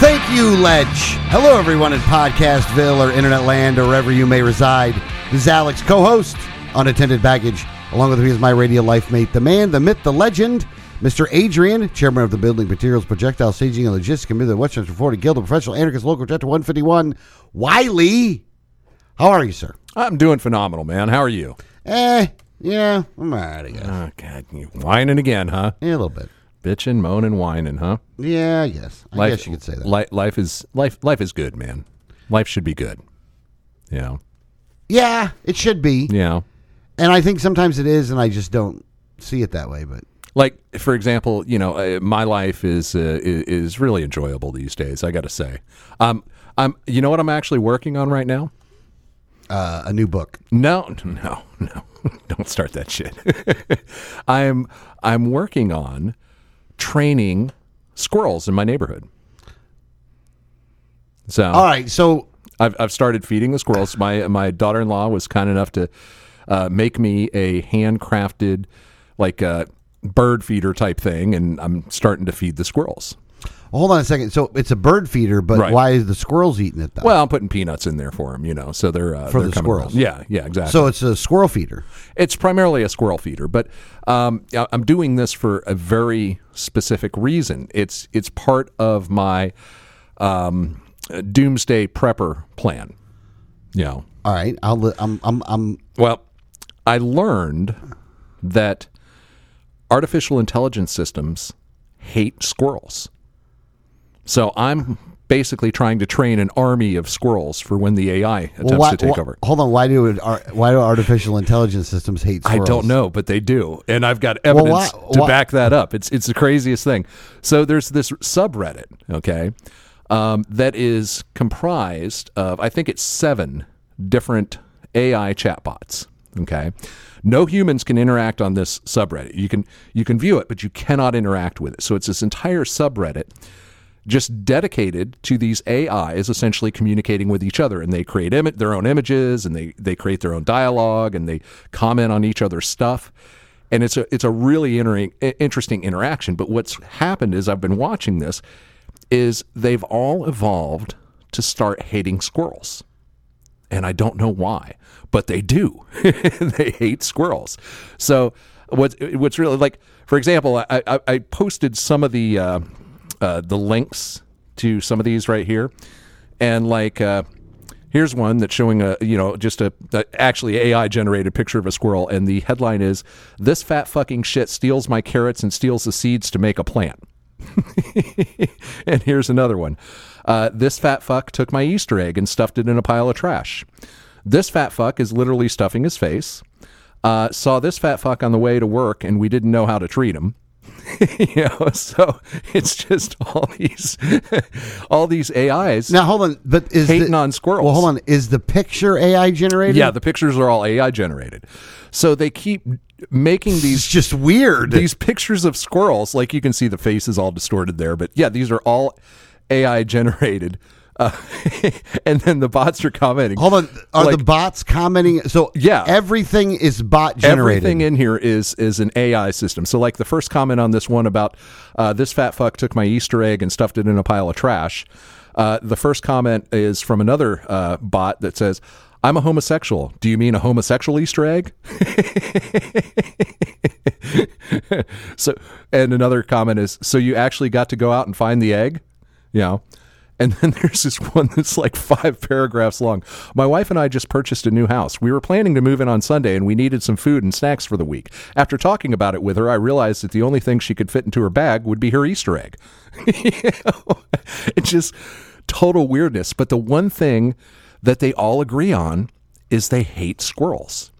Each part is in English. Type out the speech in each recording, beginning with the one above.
Thank you, Ledge. Hello, everyone in Podcastville or Internet Land or wherever you may reside. This is Alex, co-host, Unattended Baggage. Along with me is my radio life mate, the man, the myth, the legend, Mr. Adrian, chairman of the Building Materials Projectile Staging and Logistics Committee of the Westchester Florida Guild of Professional Anarchists Local Chapter 151. Wyllie, how are you, sir? I'm doing phenomenal, man. How are you? Eh, yeah, I'm all right, I guess. Oh, God, you whining again, huh? Yeah, a little bit. Bitching, moaning, whining, huh? Yeah, I guess. I guess you could say that. Li- life is life. Life is good, man. Life should be good. You know. yeah, it should be. Yeah. And I think sometimes it is, and I just don't see it that way, but Like for example, you know, uh, my life is uh, is, is really enjoyable these days. I got to say. Um, I'm. You know what I'm actually working on right now? uh, a new book. No, no, no. Don't start that shit. I'm I'm working on training squirrels in my neighborhood. So All right, so I've I've started feeding the squirrels. My my daughter in law was kind enough to uh, make me a handcrafted like uh, bird feeder type thing, and I'm starting to feed the squirrels. Hold on a second. So it's a bird feeder, but Right. why is the squirrels eating it though? Well, I'm putting peanuts in there for them, you know, so they're uh, For they're the coming squirrels. around. Yeah, yeah, exactly. so it's a squirrel feeder. It's primarily a squirrel feeder, but um, I'm doing this for a very specific reason. It's it's part of my um, doomsday prepper plan. You know, All right, I'll. li- I'm. I'm. I'm. well, I learned that artificial intelligence systems hate squirrels. So I'm basically trying to train an army of squirrels for when the AI attempts why, to take why- over. Hold on. Why do it, why do artificial intelligence systems hate Squirrels? I don't know, but they do, and I've got evidence why- to back that up. It's it's the craziest thing. So there's this subreddit, okay, um, that is comprised of I think it's seven different AI chatbots. Okay, no humans can interact on this subreddit. You can you can view it, but you cannot interact with it. So it's this entire subreddit just dedicated to these AIs essentially communicating with each other and they create Im- their own images and they, they create their own dialogue and they comment on each other's stuff and it's a it's a really inter- interesting interaction but what's happened is I've been watching this is they've all evolved to start hating squirrels and I don't know why, but they do. they hate squirrels. So what's what's really like, for example, I, I, I posted some of the uh, uh, the links to some of these right here, and like. Uh, Here's one that's showing a you know just a, a actually AI generated picture of a squirrel, and the headline is "This fat fucking shit steals my carrots and steals the seeds to make a plant." and here's another one. Uh, this fat fuck took my Easter egg and stuffed it in a pile of trash. This fat fuck is literally stuffing his face. Uh, saw this fat fuck on the way to work, and we didn't know how to treat him. you know, so it's just all these, all these AIs. Now hold on. But is Hating the, on squirrels. Well, hold on. Is the picture AI generated? yeah, the pictures are all AI generated. So they keep making It's these just weird. these pictures of squirrels, like you can see the face is all distorted there, but yeah, these are all AI generated. Uh, and then the bots are commenting. hold on. Are like- the bots commenting? So Yeah. everything is bot generated. Everything in here is is an AI system. So, like the first comment on this one about uh, this fat fuck took my Easter egg and stuffed it in a pile of trash. Uh, the first comment is from another uh, bot that says, "I'm a homosexual. Do you mean a homosexual Easter egg?" so, and another comment is, "So you actually got to go out and find the egg?" You know. And then there's this one that's like five paragraphs long. My wife and I just purchased a new house. We were planning to move in on Sunday and we needed some food and snacks for the week. After talking about it with her, I realized that the only thing she could fit into her bag would be her Easter egg. It's just total weirdness. But the one thing that they all agree on is they hate squirrels.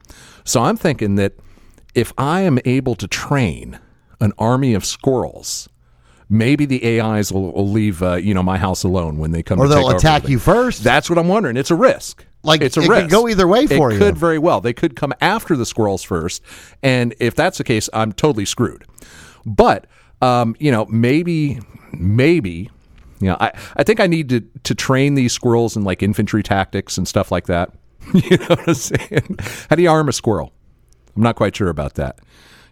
So I'm thinking that if I am able to train an army of squirrels maybe the AIs will, will leave uh, you know my house alone when they come. Or to they'll attack you first. That's what I'm wondering. It's a risk. Like, it's a it could risk. go either way for it you. could very well. They could come after the squirrels first, and if that's the case, I'm totally screwed. But um, you know, maybe, maybe, you know, I, I think I need to to train these squirrels in like infantry tactics and stuff like that. you know what I'm saying? How do you arm a squirrel? I'm not quite sure about that.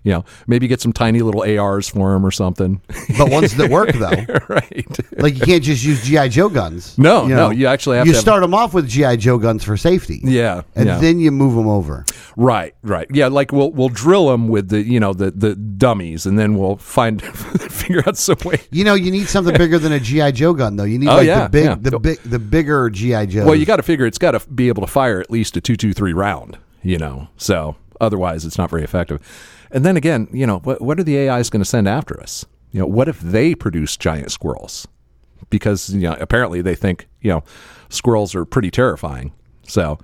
You know, maybe get some tiny little ARs for them or something. but ones that work though, right. like you can't just use GI Joe guns. No, no, you actually have you to have- start them off with GI Joe guns for safety. Yeah, and yeah. then you move them over. Right, right. Yeah, like we'll we'll drill them with the you know the the dummies, and then we'll find figure out some way. You know, you need something bigger than a GI Joe gun, though. You need Oh, like yeah, the big, yeah. the big, the bigger GI Joe. Well, you got to figure it's got to be able to fire at least a two two three round. You know, so otherwise it's not very effective. And then again, you know, what what are the AIs going to send after us? You know, what if they produce giant squirrels? Because you know, apparently they think you know squirrels are pretty terrifying. So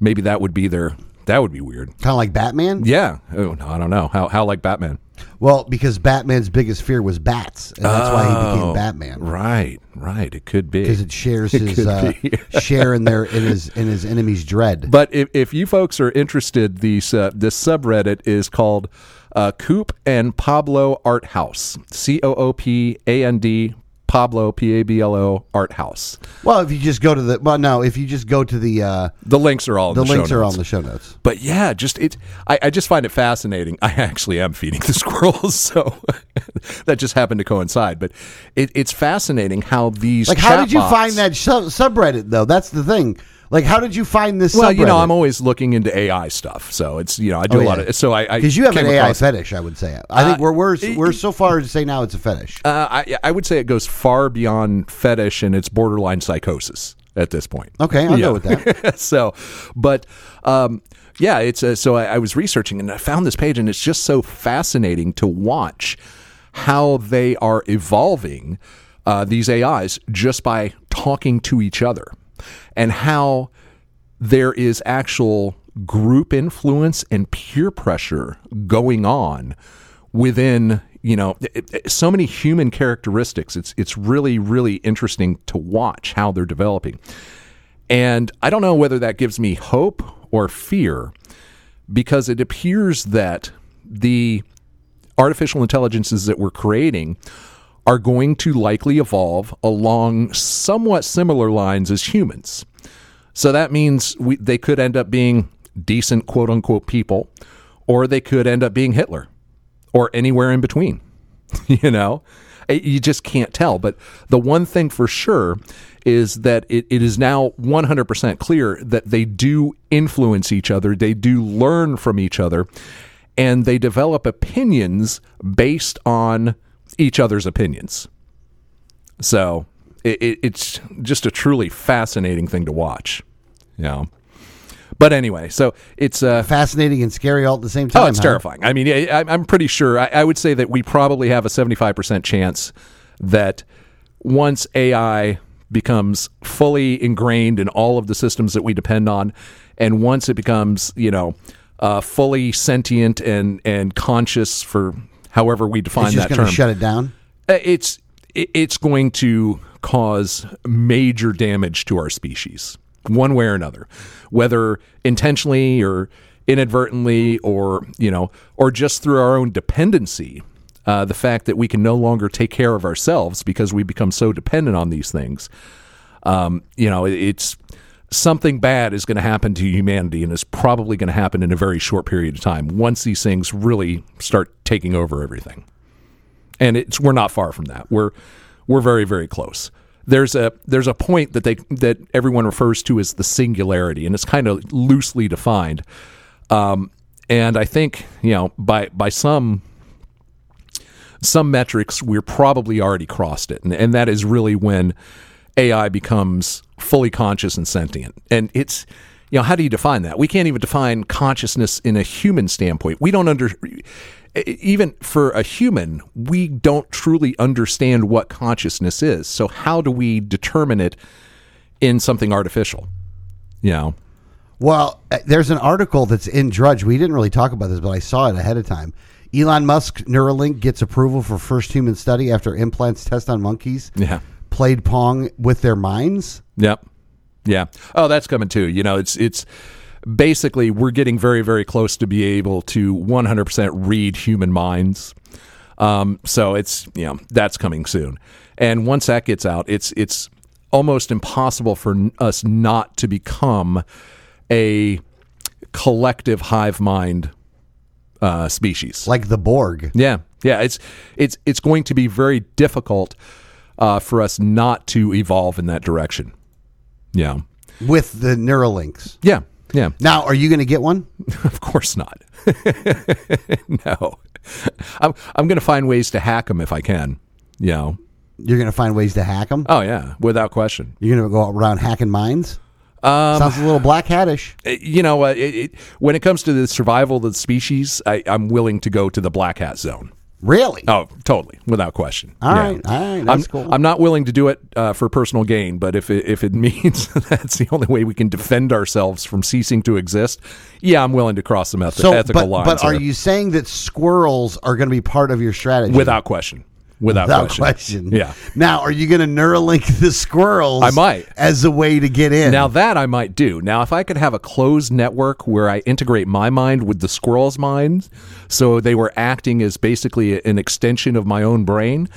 maybe that would be their that would be weird. kind of like Batman. Yeah. Oh no, I don't know how how like Batman. Well, because Batman's biggest fear was bats, and that's why he Oh, became Batman. Right, right. It could be Because it shares his uh, share in their in his in his enemy's dread. But if, if you folks are interested, these uh, this subreddit is called uh, Coop and Pablo Art House. C O O P A N D Pablo P A B L O Art House. Well, if you just go to the well, no, if you just go to the uh, The links are all in the the, links are on the show notes. But yeah, just it. I, I just find it fascinating. I actually am feeding the squirrels, so that just happened to coincide. But it, it's fascinating how these Like, how did you chatbots- find that sub- subreddit though? That's the thing. Like, how did you find this? Well, you know. I'm always looking into AI stuff, so it's you know I do Oh, a lot yeah. of so I because you have an AI across- fetish. I would say. I think Uh, we're we're we're so far to say now it's a fetish. Uh, I, I would say it goes far beyond fetish and it's borderline psychosis at this point. Okay, I'll Yeah. go with that. so, but um, yeah, it's uh, so I, I was researching and I found this page and it's just so fascinating to watch how they are evolving uh, these AIs just by talking to each other and how there is actual group influence and peer pressure going on within you know so many human characteristics. It's it's really really interesting to watch how they're developing. And i don't know whether that gives me hope or fear because it appears that the artificial intelligences that we're creating are going to likely evolve along somewhat similar lines as humans so that means we, they could end up being decent quote unquote people, or they could end up being Hitler, or anywhere in between. you know, Eh, you just can't tell. But the one thing for sure is that it, it is now 100% clear that they do influence each other, they do learn from each other, and they develop opinions based on each other's opinions. So it, it, it's just a truly fascinating thing to watch. You know. But anyway, so it's uh, Fascinating and scary all at the same time. oh, it's huh? terrifying. I mean, I, I'm pretty sure. I, I would say that we probably have a 75 percent chance that once AI becomes fully ingrained in all of the systems that we depend on, and once it becomes, you know, uh, fully sentient and and conscious for however we define It's just that going term, to shut it down. uh, it's it's going to cause major damage to our species one way or another whether intentionally or inadvertently or you know or just through our own dependency uh, the fact that we can no longer take care of ourselves because we become so dependent on these things um, you know it- it's something bad is going to happen to humanity and it's probably going to happen in a very short period of time once these things really start taking over everything and it's we're not far from that. We're we're very very close. There's a there's a point that they that everyone refers to as the singularity, and it's kind of loosely defined. Um, and I think you know by by some some metrics we're probably already crossed it, and, and that is really when AI becomes fully conscious and sentient. And it's you know how do you define that? We can't even define consciousness in a human standpoint. We don't under even for a human, we don't truly understand what consciousness is. So how do we determine it in something artificial? You know. Well, uh, there's an article that's in Drudge. We didn't really talk about this, but I saw it ahead of time. Elon Musk Neuralink gets approval for first human study after implants test on monkeys Yeah. Played pong with their minds. Yep. Yeah. Oh, that's coming too. You know, it's it's basically we're getting very very close to be able to 100% read human minds. Um, so it's you know that's coming soon, and once that gets out, it's it's almost impossible for us not to become a collective hive mind uh, species. Like the Borg. Yeah, yeah. It's it's it's going to be very difficult uh, for us not to evolve in that direction. Yeah, with the Neuralinks. yeah, yeah. Now, are you going to get one? Of course not. no, I'm I'm going to find ways to hack them if I can. You know. You're going to find ways to hack them? Oh yeah, without question. You're going to go around hacking minds? Um, Sounds a little black hattish. Uh, you know, uh, it, it, when it comes to the survival of the species, I, I'm willing to go to the black hat zone. Really? Oh, totally, without question. All Yeah. right, all right, that's I'm, cool. I'm not willing to do it uh, for personal gain, but if it, if it means that's the only way we can defend ourselves from ceasing to exist, yeah, I'm willing to cross some eth- so, ethical but, lines. but are there. you saying that squirrels are going to be part of your strategy? without question? Without, Without question. question. Yeah. Now, are you going to Neuralink the squirrels? I might. as a way to get in. Now that I might do. Now, if I could have a closed network where I integrate my mind with the squirrel's mind, so they were acting as basically an extension of my own brain,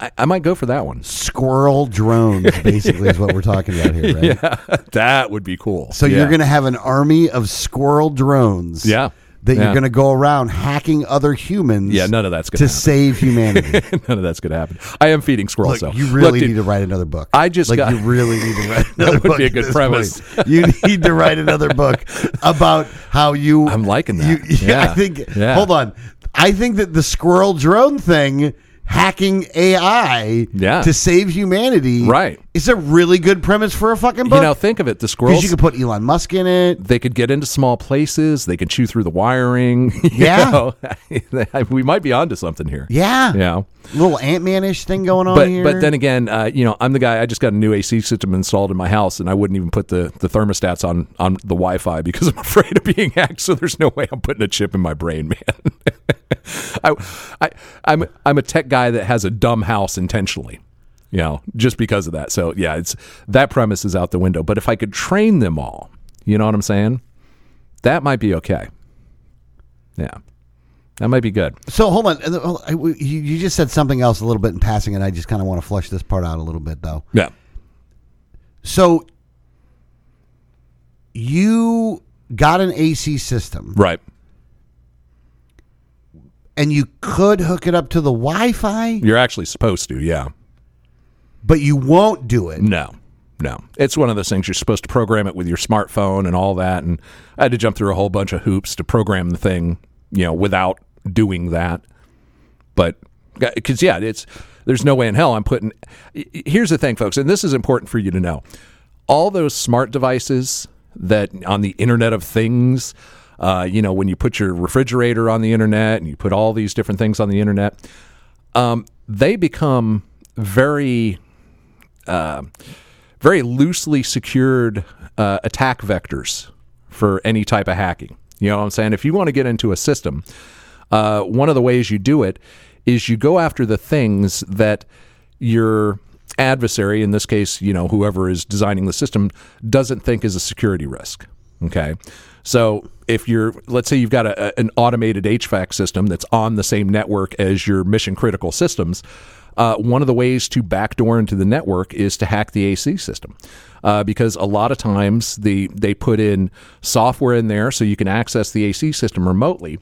I, I might go for that one. squirrel drones, basically, is what we're talking about here, right? Yeah, that would be cool. So Yeah. you're going to have an army of squirrel drones. Yeah. That Yeah. you're going to go around hacking other humans. Yeah, none of that's gonna to happen. save humanity. None of that's going to happen. I am feeding squirrels, Look, though. you really Look, dude, need to write another book. I just like got- you really need to write another that would book. be a good premise. point. You need to write another book about how you. I'm liking You, that. yeah, I think. Yeah. Hold on. I think that the squirrel drone thing, hacking AI, Yeah. to save humanity, Right. Is a really good premise for a fucking book. you know, think of it. The because squirrels, you could put Elon Musk in it. they could get into small places. They can chew through the wiring. Yeah. we might be onto something here. Yeah, Yeah. little Ant Manish thing going on But here. but then again, uh, you know, I'm the guy. I just got a new AC system installed in my house, and I wouldn't even put the, the thermostats on on the Wi-Fi because I'm afraid of being hacked. So there's no way I'm putting a chip in my brain, man. I, I I'm I'm a tech guy that has a dumb house intentionally. You know, just because of that. So yeah, it's that premise is out the window. But if I could train them all, you know what I'm saying? That might be okay. Yeah, that might be good. So hold on. Uh, hold- I- You you just said something else a little bit in passing, and I just kind of want to flush this part out a little bit, though. Yeah. So you got an AC system, Right. and you could hook it up to the Wi-Fi, You're actually supposed to. Yeah. But you won't do it. No, no. It's one of those things you're supposed to program it with your smartphone and all that. And I had to jump through a whole bunch of hoops to program the thing, you know, without doing that. But because yeah, it's there's no way in hell I'm putting. Here's the thing, folks, and this is important for you to know. All those smart devices that on the Internet of Things, uh, you know, when you put your refrigerator on the internet and you put all these different things on the internet, um, they become very very loosely secured uh, attack vectors for any type of hacking. You know what I'm saying? If you want to get into a system, uh, one of the ways you do it is you go after the things that your adversary, in this case, you know, whoever is designing the system, doesn't think is a security risk. Okay. So if you're, let's say you've got a- an automated HVAC system that's on the same network as your mission critical systems, uh, one of the ways to backdoor into the network is to hack the AC system. Uh, because a lot of times the, they put in software in there so you can access the AC system remotely.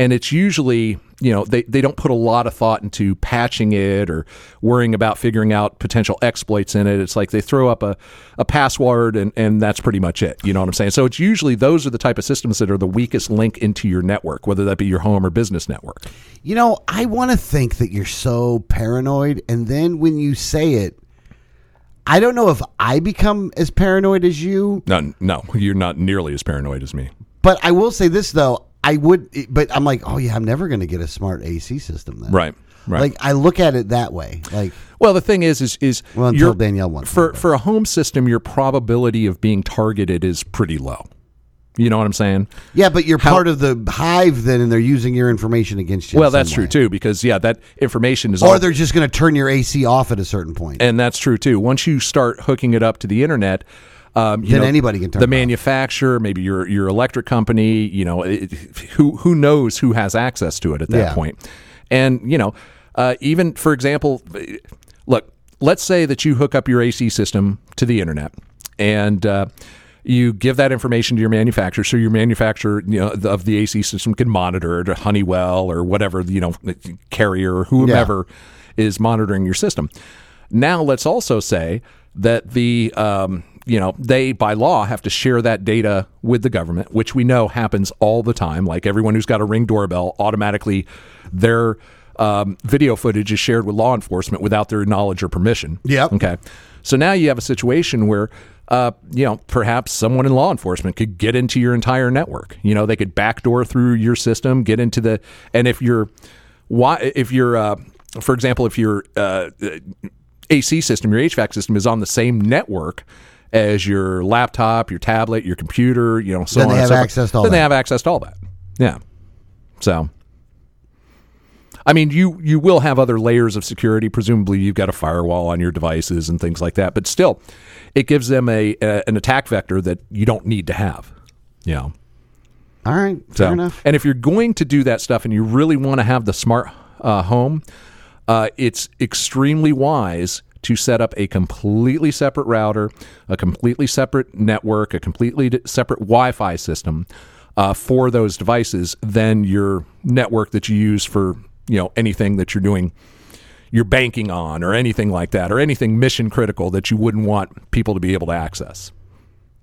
And it's usually, you know, they, they don't put a lot of thought into patching it or worrying about figuring out potential exploits in it. It's like they throw up a, a password and, and that's pretty much it. You know what I'm saying? So it's usually those are the type of systems that are the weakest link into your network, whether that be your home or business network. You know, I want to think that you're so paranoid, and then when you say it, I don't know if I become as paranoid as you, No, no, you're not nearly as paranoid as me. but I will say this though. I would, but I'm like, oh yeah, I'm never going to get a smart AC system then. Right. Right. Like I look at it that way. Like Well, the thing is, is is Well, until your- Danielle wants for for a home system, your probability of being targeted is pretty low. You know what I'm saying? Yeah, but you're part of the hive then, and they're using your information against you. Well, that's true too, because yeah, that information is Or all, they're just going to turn your AC off at a certain point. and that's true too. Once you start hooking it up to the internet, um, you Then know, anybody can turn the off. manufacturer, maybe your your electric company. You know, it, who who knows who has access to it at that Yeah. point. And you know, uh, even for example, look, let's say that you hook up your AC system to the internet, and uh, you give that information to your manufacturer, so your manufacturer, you know, of the AC system can monitor it, or Honeywell or whatever, you know, carrier or whomever is monitoring your system. Now, let's also say that the um, you know they by law have to share that data with the government, which we know happens all the time. Like everyone who's got a ring doorbell, automatically their um, video footage is shared with law enforcement without their knowledge or permission. Yep. Okay. So now you have a situation where, uh, you know, perhaps someone in law enforcement could get into your entire network. You know, they could backdoor through your system, get into the, and if you're, why, if you're, uh, for example, if your uh, AC system, your HVAC system is on the same network as your laptop, your tablet, your computer, you know, so Then on they and have so access to all then they have access to all that. Yeah. So. I mean, you you will have other layers of security. Presumably, you've got a firewall on your devices and things like that. But still, it gives them a, a an attack vector that you don't need to have. You know. All right, So, fair enough. and if you're going to do that stuff and you really want to have the smart uh, home, uh, it's extremely wise to set up a completely separate router, a completely separate network, a completely separate Wi-Fi system uh, for those devices than your network that you use for you know anything that you're doing you're banking on or anything like that or anything mission critical that you wouldn't want people to be able to access.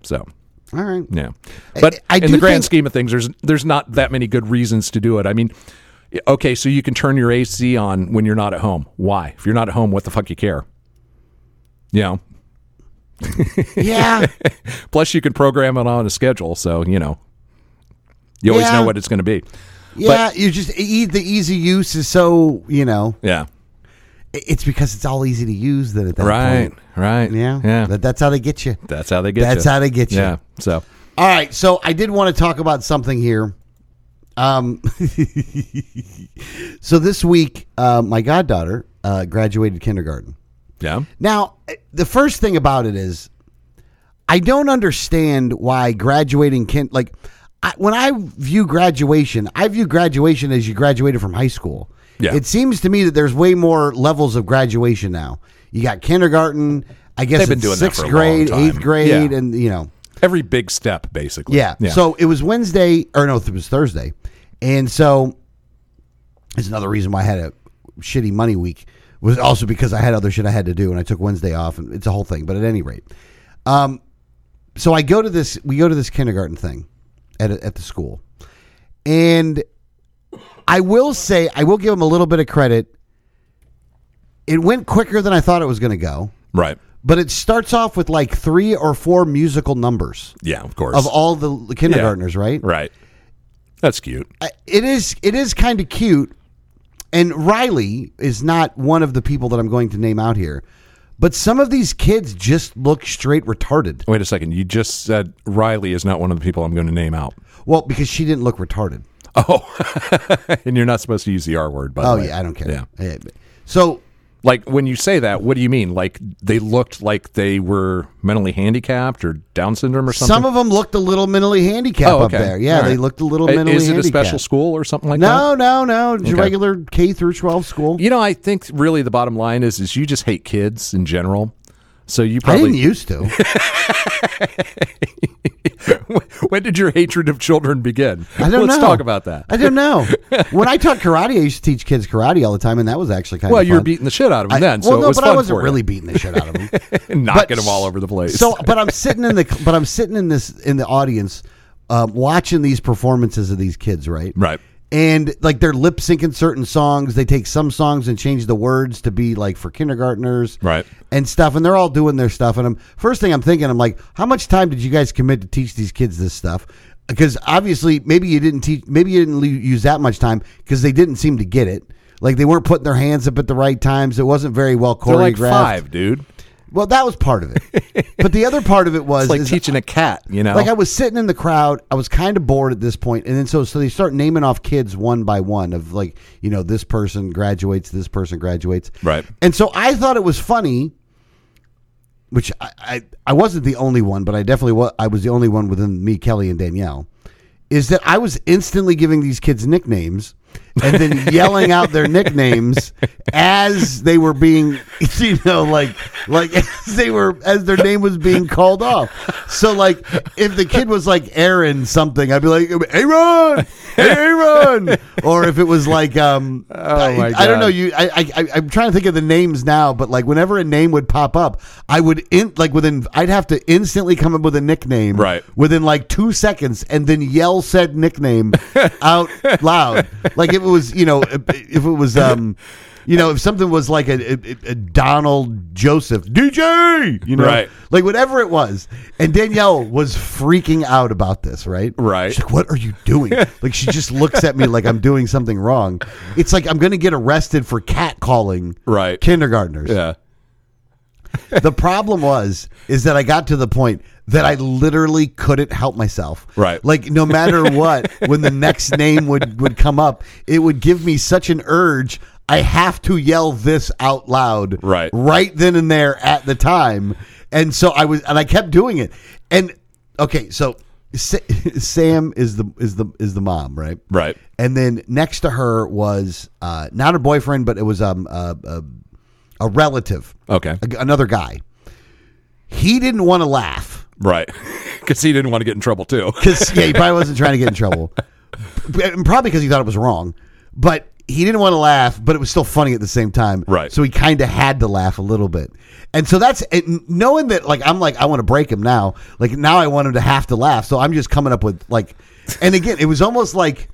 So All right. yeah, but I in the grand scheme of things, there's there's not that many good reasons to do it. I mean, okay, so you can turn your AC on when you're not at home. Why? If you're not at home, what the fuck you care? You know. Yeah. Plus, you can program it on a schedule, so you know you always Yeah. know what it's going to be. Yeah, you just e- the easy use is so you know Yeah. it's because it's all easy to use that at that Right. point. Right. Yeah, Yeah. That, that's how they get you. That's how they get. You. That's you. how they get you. Yeah. So. All right, so I did want to talk about something here. Um, so this week, uh, my goddaughter uh, graduated kindergarten. Yeah. Now, the first thing about it is, I don't understand why graduating kin like I, when I view graduation, I view graduation as you graduated from high school. Yeah. It seems to me that there's way more levels of graduation now. You got kindergarten, I guess They've been doing sixth grade, eighth grade, Yeah. and you know. Every big step, basically. Yeah. So it was Wednesday, or no, it was Thursday, and so it's another reason why I had a shitty money week was also because I had other shit I had to do, and I took Wednesday off, and it's a whole thing. But at any rate, um, so I go to this, we go to this kindergarten thing at at the school, and I will say, I will give them a little bit of credit. It went quicker than I thought it was going to go, right. but it starts off with like three or four musical numbers Yeah. Of course. of all the kindergartners, right? right. That's cute. It is it is kind of cute and riley is not one of the people that i'm going to name out here but some of these kids just look straight retarded Wait a second. You just said Riley is not one of the people I'm going to name out. well because she didn't look retarded Oh, and you're not supposed to use the R word, by the oh way. yeah i don't care Yeah. So Like when you say that, what do you mean? Like they looked like they were mentally handicapped or Down syndrome or something? some of them looked a little mentally handicapped oh, up okay. there yeah All they looked a little mentally Is it a handicapped special school or something like no that? no no no. Okay. regular k through 12 school You know, I think really the bottom line is is you just hate kids in general. So you i probably didn't used to when did your hatred of children begin? I don't Let's know. talk about that. I don't know. when I taught karate, I used to teach kids karate all the time, and that was actually kind well, of well. you were beating the shit out of them I- then, so well, it no, was but I wasn't really beating the shit out of them. knocking them all over the place. So, but I'm sitting in the but I'm sitting in this in the audience, uh, watching these performances of these kids, right? Right. And like they're lip syncing certain songs. They take some songs and change the words to be like for kindergartners, Right. And stuff. And they're all doing their stuff. And I'm first thing I'm thinking, I'm like, how much time did you guys commit to teach these kids this stuff? Because obviously, maybe you didn't teach, maybe you didn't use that much time because they didn't seem to get it. Like they weren't putting their hands up at the right times. It wasn't very well choreographed. They're like five, dude. Well, that was part of it, but the other part of it was It's like teaching a cat, you know. like I was sitting in the crowd. I was kind of bored at this point, and then so so they start naming off kids one by one of like you know this person graduates, this person graduates, Right. And so I thought it was funny, which I I, I wasn't the only one, but I definitely was. I was the only one within me, Kelly, and Danielle. Is that I was instantly giving these kids nicknames and then yelling out their nicknames as they were being, you know, like like as they were as their name was being called off. So like if the kid was like Aaron something, I'd be like Aaron, Aaron, or if it was like um, I, my I don't know you. I, I I- I'm trying to think of the names now, but like whenever a name would pop up, I would in like within I'd have to instantly come up with a nickname Right. within like two seconds and then yell said nickname out loud. Like if it was, you know, if it was, um, you know, if something was like a, a, a Donald Joseph DJ, you know, Right. like whatever it was. And Danielle was freaking out about this, right? Right. She's like, what are you doing? like she just looks at me like I'm doing something wrong. It's like I'm going to get arrested for cat calling Right. kindergartners yeah. the problem was is that I got to the point that I literally couldn't help myself. Right. Like no matter what, when the next name would would come up, it would give me such an urge. I have to yell this out loud. Right. Right then and there at the time. And so I was and I kept doing it. And okay, so Sam is the is the is the mom, right? Right. And then next to her was uh, not her boyfriend, but it was um a, a, a relative Okay. a- another guy. He didn't want to laugh Right. Because he didn't want to get in trouble too. because yeah, he probably wasn't trying to get in trouble, probably because he thought it was wrong. But he didn't want to laugh, but it was still funny at the same time. Right. So he kind of had to laugh a little bit, and so that's and knowing that. Like I'm like I want to break him now. Like now I want him to have to laugh. So I'm just coming up with like, and again, it was almost like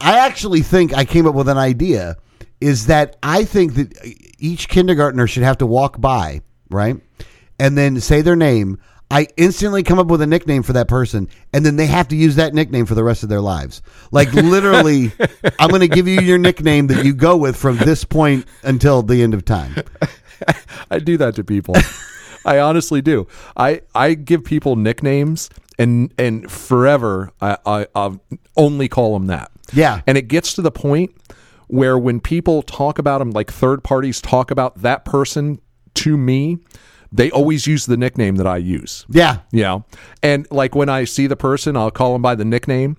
I actually think I came up with an idea is that I think that uh, each kindergartner should have to walk by, right? And then say their name. I instantly come up with a nickname for that person, and then they have to use that nickname for the rest of their lives. Like literally, I'm going to give you your nickname that you go with from this point until the end of time. I do that to people. I honestly do. I I give people nicknames and and forever I, I I'll only call them that. Yeah. And it gets to the point where when people talk about them, like third parties talk about that person to me, they always use the nickname that I use. Yeah, You know, and like when I see the person, I'll call them by the nickname.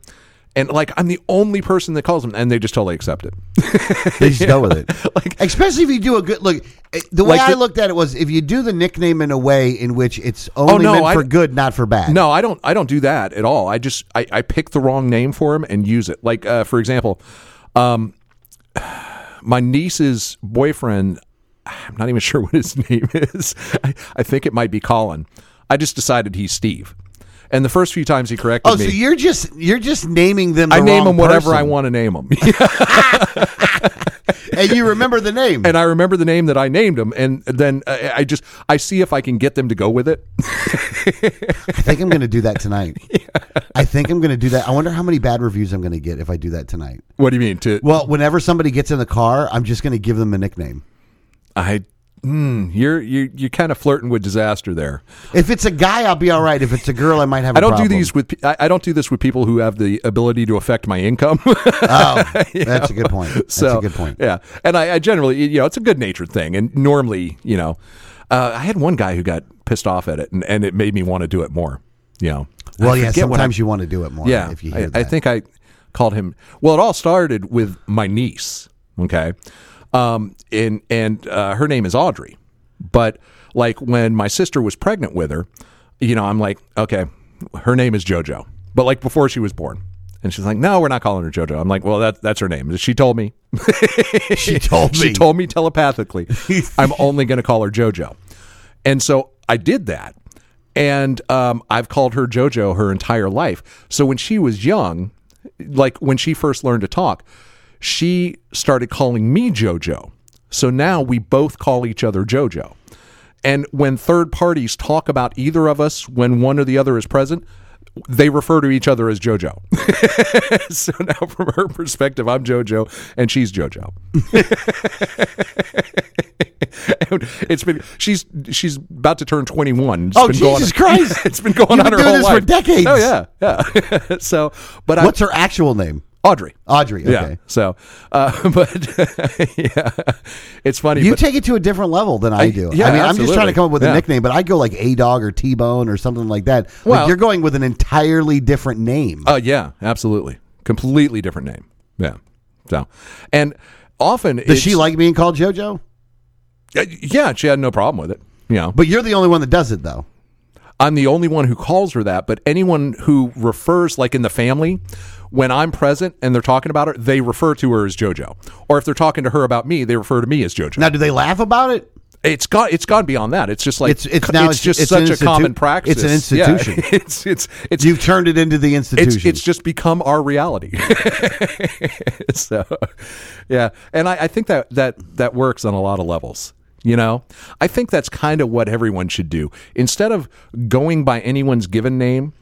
And like I'm the only person that calls them, and they just totally accept it. they just go with it. Like, Especially if you do a good look. eh, The way Like I the- looked at it was if you do the nickname in a way in which it's only Oh, no, meant I- for good, not for bad. No, I don't. I don't do that at all. I just I, I pick the wrong name for him and use it. Like uh, for example, um, my niece's boyfriend. I'm not even sure what his name is. I, I think it might be Colin. I just decided he's Steve. And the first few times he corrected oh, me. Oh, me, so you're just you're just naming them. The I name wrong him whatever I want to name them. and you remember the name. and I remember the name that I named him, and then I, I just I see if I can get them to go with it. I think I'm going to do that tonight. I think I'm going to do that. I wonder how many bad reviews I'm going to get if I do that tonight. What do you mean? To Well, whenever somebody gets in the car, I'm just going to give them a nickname. I, mm, you're you you're kind of flirting with disaster there. If it's a guy, I'll be all right. If it's a girl, I might have. I I don't do these with. I, I don't do this with people who have the ability to affect my income. Oh, that's a good point. That's so a good point. Yeah, and I, I generally, you know, it's a good natured thing, and normally, you know, uh, I had one guy who got pissed off at it, and, and it made me want to do it more. You know. Well, yeah. what I- Sometimes you want to do it more. yeah, If you hear I, that. I think I called him. Well, it all started with my niece. Okay, um, and and uh, her name is Audrey, but like when my sister was pregnant with her, you know, I'm like, okay, her name is JoJo, but like before she was born. And she's like, "No, we're not calling her JoJo." I'm like, "Well, that that's her name." She told me. she told me. She told me telepathically, I'm only going to call her JoJo. And so I did that. And um, I've called her JoJo her entire life. So when she was young, like when she first learned to talk, she started calling me JoJo. So now we both call each other JoJo. And when third parties talk about either of us when one or the other is present, they refer to each other as JoJo. so now, from her perspective, I'm JoJo and she's JoJo. It's been she's she's about to turn 21. It's Oh, been going- Jesus Christ. it's been going You've on been her doing whole this for decades. Oh yeah, yeah. so, but I, What's her actual name? Audrey? Audrey. Okay. Yeah. So, uh, but yeah, it's funny. You take it to a different level than I, I- do. yeah, I mean, I'm just trying to come up with a Yeah. nickname, but I go like A Dog or T Bone or something like that. Like Well- you're going with an entirely different name. Uh, yeah, absolutely. Completely different name. Yeah. So, and often Does she like being called JoJo? Yeah, she had no problem with it. You know, But you're the only one that does it, though. I'm the only one who calls her that. But anyone who refers, like in the family, when I'm present and they're talking about her, they refer to her as JoJo. Or if they're talking to her about me, they refer to me as JoJo. Now, do they laugh about it? It's got it's gone beyond that. It's just like It's- it's now it's- just it's such a common practice. it's an Yeah, institution. it's it's it's You've turned it into the it's institution. it's just become our reality. so, yeah, and I, I think that that that works on a lot of levels. You know, I think that's kind of what everyone should do. Instead of going by anyone's given name,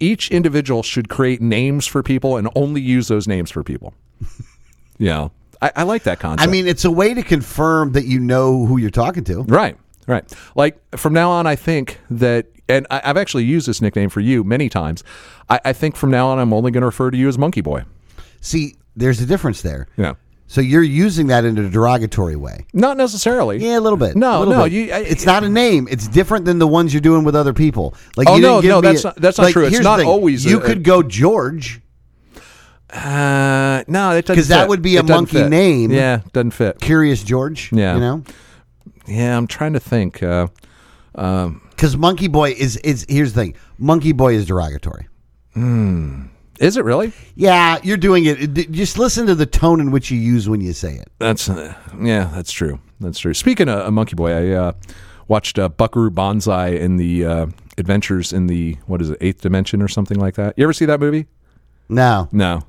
each individual should create names for people and only use those names for people. you know, I, I like that concept. I mean, it's a way to confirm that you know who you're talking to. Right, right. Like from now on, I think that, and I, I've actually used this nickname for you many times. I, I think from now on, I'm only going to refer to you as Monkey Boy. See, there's a difference there. Yeah. So you're using that in a derogatory way. Not necessarily. Yeah, a little bit. No, little no, bit. you- I- it's not a name. It's different than the ones you're doing with other people. Like, Oh, you no, no, that's a- not- that's not like, true. It's not always You a- could go George, Uh, no, it doesn't 'Cause that would be a monkey fit. name. Yeah, doesn't fit. Curious George. Yeah. you know, Yeah, I'm trying to think. Uh, because Monkey Boy is is here's the thing. Monkey Boy is derogatory. Is it really? Yeah, you're doing it. Just listen to the tone in which you use when you say it. That's uh, yeah, that's true. That's true. Speaking of a monkey boy, I uh, watched uh, Buckaroo Banzai in the uh, Adventures in the what is it, Eighth Dimension or something like that. You ever see that movie? No, No.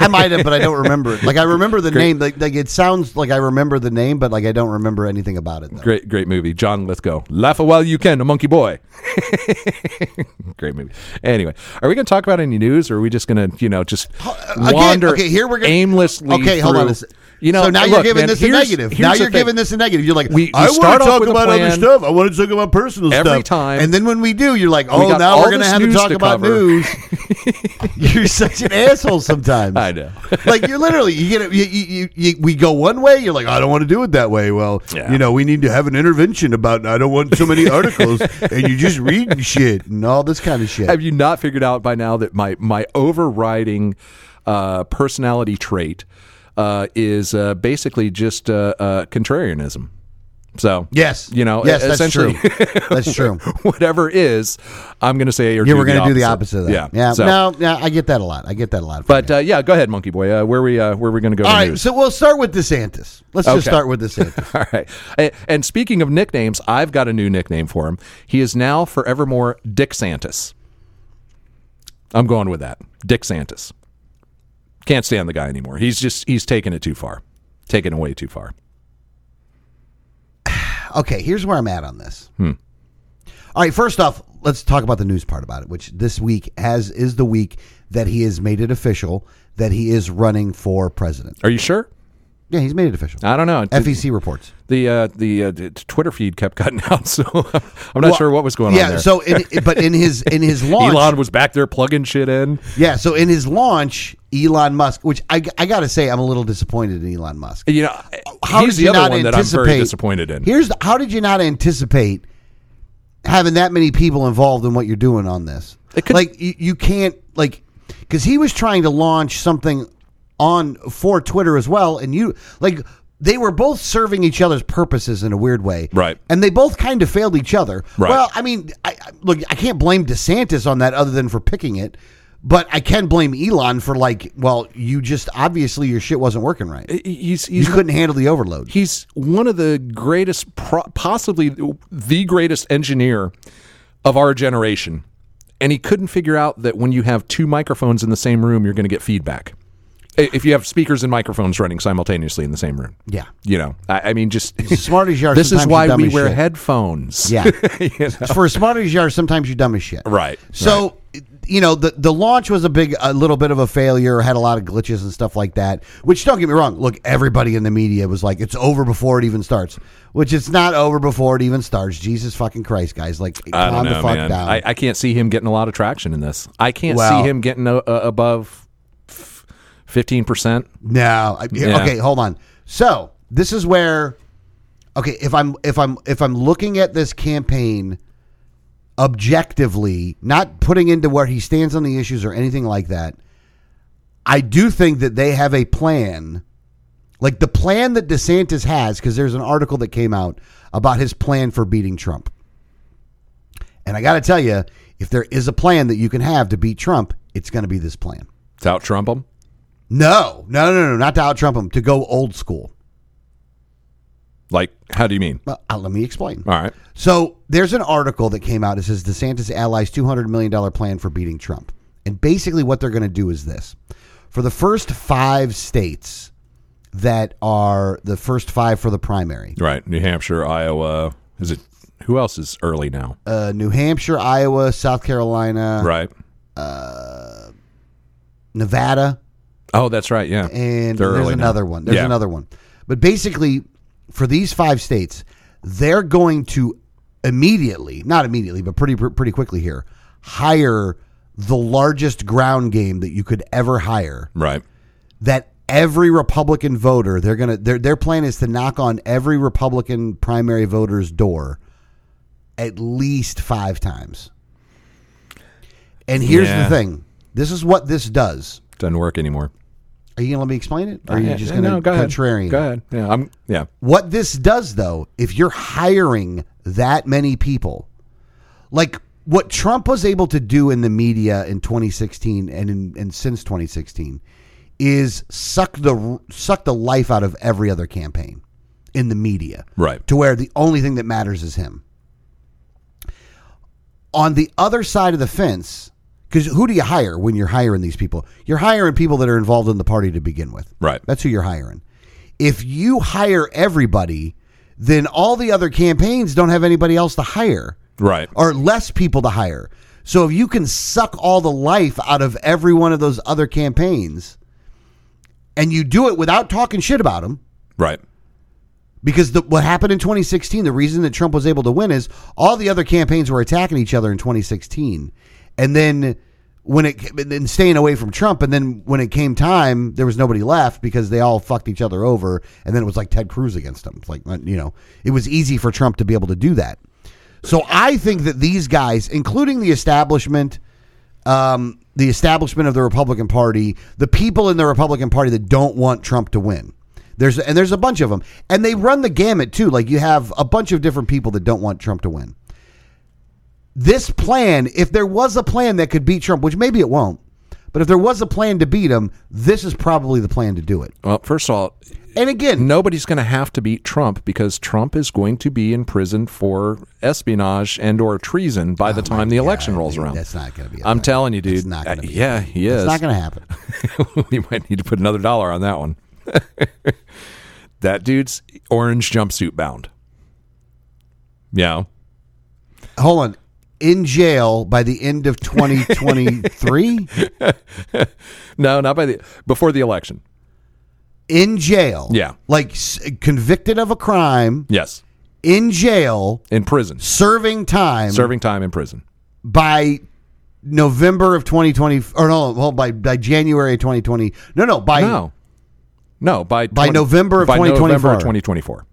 I might have, but I don't remember it. Like I remember the name. Like, like it sounds like I remember the name, but like I don't remember anything about it. Though. Great, great movie. John Lithgow. Laugh a while you can, a monkey boy. great movie. Anyway, are we going to talk about any news, or are we just going to, you know, just uh, Again, wander okay, here we're gonna, aimlessly? Okay, hold on. through- A second. You know, so now look, you're giving man, this a negative. Now you're giving this a negative. You're like, We- we I want to talk about other stuff. I want to talk about personal Every stuff. time. and then when we do, you're like, oh, got now we're gonna have to talk to about cover. news. you're such an asshole sometimes. I know. like you're literally you get it. You, you, you, we go one way. You're like, I don't want to do it that way. Well, Yeah. you know, we need to have an intervention about. I don't want so many articles, and you just reading shit and all this kind of shit. Have you not figured out by now that my my overriding uh, personality trait uh, is uh, basically just uh, uh, contrarianism? So yes, you know, yes, that's true. That's true. whatever is, I'm going to say or You do were going to do the opposite of that. Yeah, yeah. So, No, yeah, I get that a lot. I get that a lot. but uh, yeah, go ahead, Monkey Boy. Uh, where we uh, where are we going to go? All right, news? so we'll start with DeSantis. Let's just start with DeSantis. All right. A- And speaking of nicknames, I've got a new nickname for him. He is now forevermore Dick Santis. I'm going with that. Dick Santis. Can't stand the guy anymore. He's just he's taken it too far. Taken away too far. okay, here's where I'm at on this. Hmm. All right, first off, let's talk about the news part about it, which this week has is the week that he has made it official that he is running for president. Are you sure? Yeah, he's made it official. I don't know. FEC reports. The uh, the, uh, the Twitter feed kept cutting out, so I'm not Well, sure what was going yeah, on there. Yeah, so in, but in his in his launch, Elon was back there plugging shit in. yeah, so in his launch, Elon Musk, which I, I got to say, I'm a little disappointed in Elon Musk. You know, How he's did the you other not one that I'm very anticipate- disappointed in. Here's the, how did you not anticipate having that many people involved in what you're doing on this? It could- like you, you can't like because he was trying to launch something on for Twitter as well, and you like they were both serving each other's purposes in a weird way, Right. And they both kind of failed each other. Right. Well, I mean, I, look, I can't blame DeSantis on that other than for picking it. But I can blame Elon for like, well, you just obviously your shit wasn't working right. He's You couldn't handle the overload. he's one of the greatest, possibly the greatest engineer of our generation. And he couldn't figure out that when you have two microphones in the same room, you're going to get feedback. If you have speakers and microphones running simultaneously in the same room. Yeah. You know, I, I mean, just smart as you are, This is why we wear shit. headphones. Yeah. You know? For as smart as you are, sometimes you're dumb as shit. Right. So you know the the launch was a big a little bit of a failure had a lot of glitches and stuff like that which don't get me wrong look everybody in the media was like it's over before it even starts which it's not over before it even starts jesus fucking christ guys like I calm don't know, the fuck man. down I, I can't see him getting a lot of traction in this. I can't Well- see him getting a, a, above fifteen percent. No. I- Yeah. Okay, hold on. So this is where, okay, if I'm if I'm if I'm looking at this campaign objectively, not putting into where he stands on the issues or anything like that, I do think that they have a plan, like the plan that DeSantis has, because there's an article that came out about his plan for beating Trump. And I got to tell you, if there is a plan that you can have to beat Trump, it's going to be this plan. To out Trump him. No, no, no, no, not to out Trump him, to go old school. Like, how do you mean? Well, uh, let me explain. All right. So there's an article that came out. It says DeSantis allies $200 million plan for beating Trump. And basically, what they're going to do is this for the first five states that are the first five for the primary Right. New Hampshire, Iowa. Is it who else is early now? uh, New Hampshire, Iowa, South Carolina, right. Nevada, Oh, that's right. Yeah. and They're there's early now. another one. There's Yeah. another one. But basically, for these five states, they're going to immediately, not immediately, but pretty pretty quickly here, hire the largest ground game that you could ever hire. Right. That every Republican voter, they're gonna their their plan is to knock on every Republican primary voter's door at least five times. And here's Yeah. the thing. This is what this does. Doesn't work anymore. Are you gonna let me explain it? Or are you uh, just uh, gonna no, go ahead. contrarian? Go ahead. Yeah. I'm. Yeah. What this does, though, if you're hiring that many people, like what Trump was able to do in the media in 2016 and in, and since 2016, is suck the suck the life out of every other campaign in the media, Right. To where the only thing that matters is him. On the other side of the fence, because who do you hire when you're hiring these people? You're hiring people that are involved in the party to begin with. Right. That's who you're hiring. If you hire everybody, then all the other campaigns don't have anybody else to hire Right. or less people to hire. So if you can suck all the life out of every one of those other campaigns and you do it without talking shit about them, Right. because the, what happened in 2016, the reason that Trump was able to win is all the other campaigns were attacking each other in 2016, and then when it then staying away from Trump, and then when it came time, there was nobody left because they all fucked each other over, and then it was like Ted Cruz against them. It's like uh, you know, it was easy for Trump to be able to do that. So I think that these guys, including the establishment, um, the establishment of the Republican Party, the people in the Republican Party that don't want Trump to win. There's and there's a bunch of them, and they run the gamut too. Like you have a bunch of different people that don't want Trump to win. This plan, if there was a plan that could beat Trump, which maybe it won't, but if there was a plan to beat him, this is probably the plan to do it. Well, first of all, And again, nobody's going to have to beat Trump because Trump is going to be in prison for espionage and or treason by the time the election rolls around. that's not going to be. I'm telling you, dude. It's not gonna Uh, be. yeah, he is. It's not going to happen. we might need to put another dollar on that one. that dude's orange jumpsuit bound. Yeah. Hold on. In jail by the end of 2023. No, not by the before the election. in jail. Yeah. Like s- convicted of a crime Yes. in jail, In prison. serving time Serving time in prison. by November of 2020 or no, well by by January of 2020. No, no, by No. No, by By November of by November 2024. of 2024.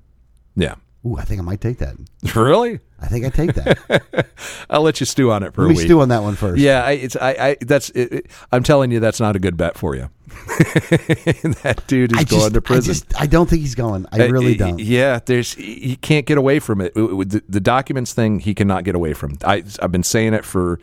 Yeah. Ooh, I think I might take that. Really? I think I take that. I'll let you stew on it for Let a me week. stew on that one first. Yeah, I, it's I, I that's it, it- I'm telling you that's not a good bet for you. that dude is I going just, to prison. I just I don't think he's going. I Uh, really don't. Yeah, there's he can't get away from it. The, the documents thing he cannot get away from. I I've been saying it for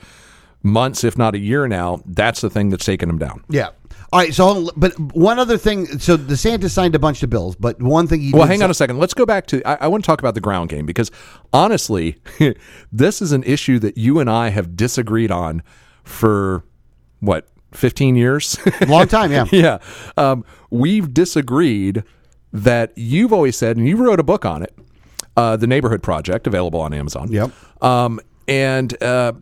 months, if not a year now. That's the thing that's taking him down. Yeah. All right. So, but one other thing. So DeSantis signed a bunch of bills, but one thing he Well, hang on a second. Let's go back to. I, I want to talk about the ground game because honestly, this is an issue that you and I have disagreed on for what 15 years. long time. Yeah. yeah, um, we've disagreed that you've always said, and you wrote a book on it, uh, the Neighborhood Project, available on Amazon. Yep. Um, and uh,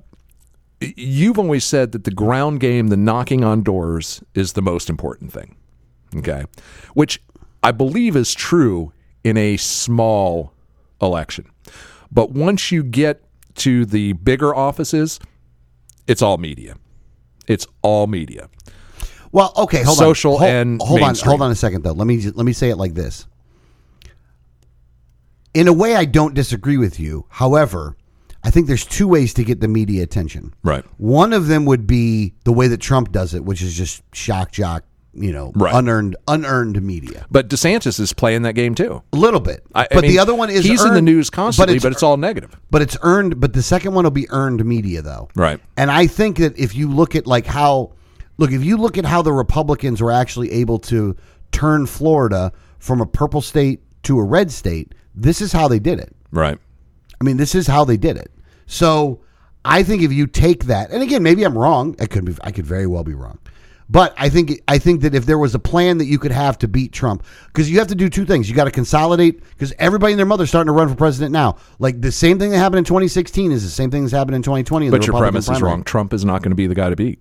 you've always said that the ground game, the knocking on doors, is the most important thing. Okay. Which I believe is true in a small election. But once you get to the bigger offices, it's all media. It's all media. Well, okay, hold Social on. Hold, and hold on, hold on a second though. Let me let me say it like this. In a way, I don't disagree with you. However, I think there's two ways to get the media attention. Right. One of them would be the way that Trump does it, which is just shock jock, you know, Right. unearned unearned media. But DeSantis is playing that game too. A little bit. I, I but mean, the other one is he's in the news constantly, but it's, it's all negative. but it's earned. But the second one will be earned media, though. Right. And I think that if you look at like how, look, if you look at how the Republicans were actually able to turn Florida from a purple state to a red state, this is how they did it. Right. I mean, this is how they did it. So I think if you take that, and again, maybe I'm wrong. I could be. I could very well be wrong. But I think I think that if there was a plan that you could have to beat Trump, because you have to do two things. You got to consolidate because everybody and their mother's starting to run for president now. Like the same thing that happened in 2016 is the same thing that's happened in 2020. In But your Republican premise is wrong. Trump is not going to be the guy to beat.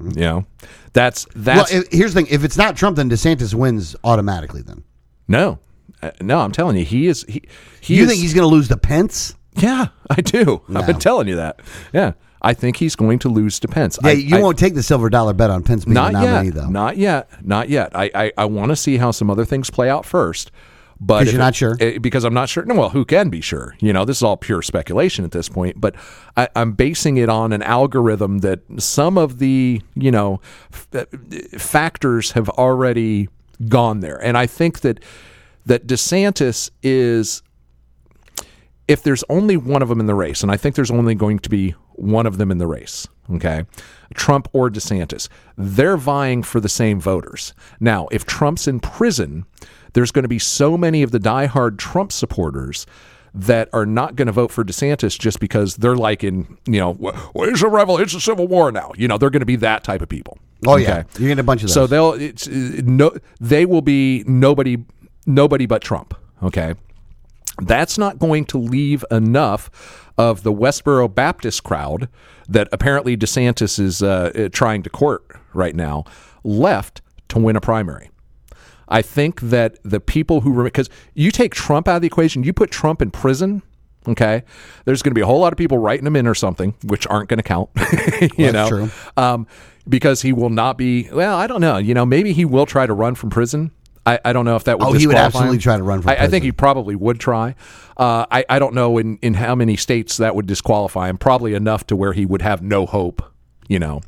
Mm-hmm. You know, that's Well, that's if, here's the thing: if it's not Trump, then DeSantis wins automatically. Then no, Uh, no. I'm telling you, he is. He, he you is, think he's going to lose to Pence? Yeah, I do. I've been telling you that. Yeah, I think he's going to lose to Pence. Yeah, I, you I- won't take the silver dollar bet on Pence being Not the yet. though. Not yet. Not yet. I I, I want to see how some other things play out first. But you're it- not sure? eh, because I'm not sure. No, well, who can be sure? You know, this is all pure speculation at this point. But I, I'm basing it on an algorithm that some of the you know f- eh, factors have already gone there, and I think that that DeSantis is if there's only one of them in the race, and I think there's only going to be one of them in the race, okay, Trump or DeSantis, they're vying for the same voters. Now, if Trump's in prison, there's going to be so many of the diehard Trump supporters that are not going to vote for DeSantis just because they're like in, you know, well, it's a revel, it's a civil war now. You know, they're going to be that type of people. Oh yeah, you're getting a bunch of those. So they'll it's uh, no they will be nobody nobody but Trump. Okay. That's not going to leave enough of the Westboro Baptist crowd that apparently DeSantis is uh, uh, trying to court right now left to win a primary. I think that the people who because you take Trump out of the equation, you put Trump in prison. Okay, there's going to be a whole lot of people writing him in or something, which aren't going to count. you That's know, true. um, because he will not be. Well, I don't know. You know, maybe he will try to run from prison. I, I don't know if that would. Oh, he would absolutely him. try to run from I, I think he probably would try. Uh, I I don't know in in how many states that would disqualify him. Probably enough to where he would have no hope. You know,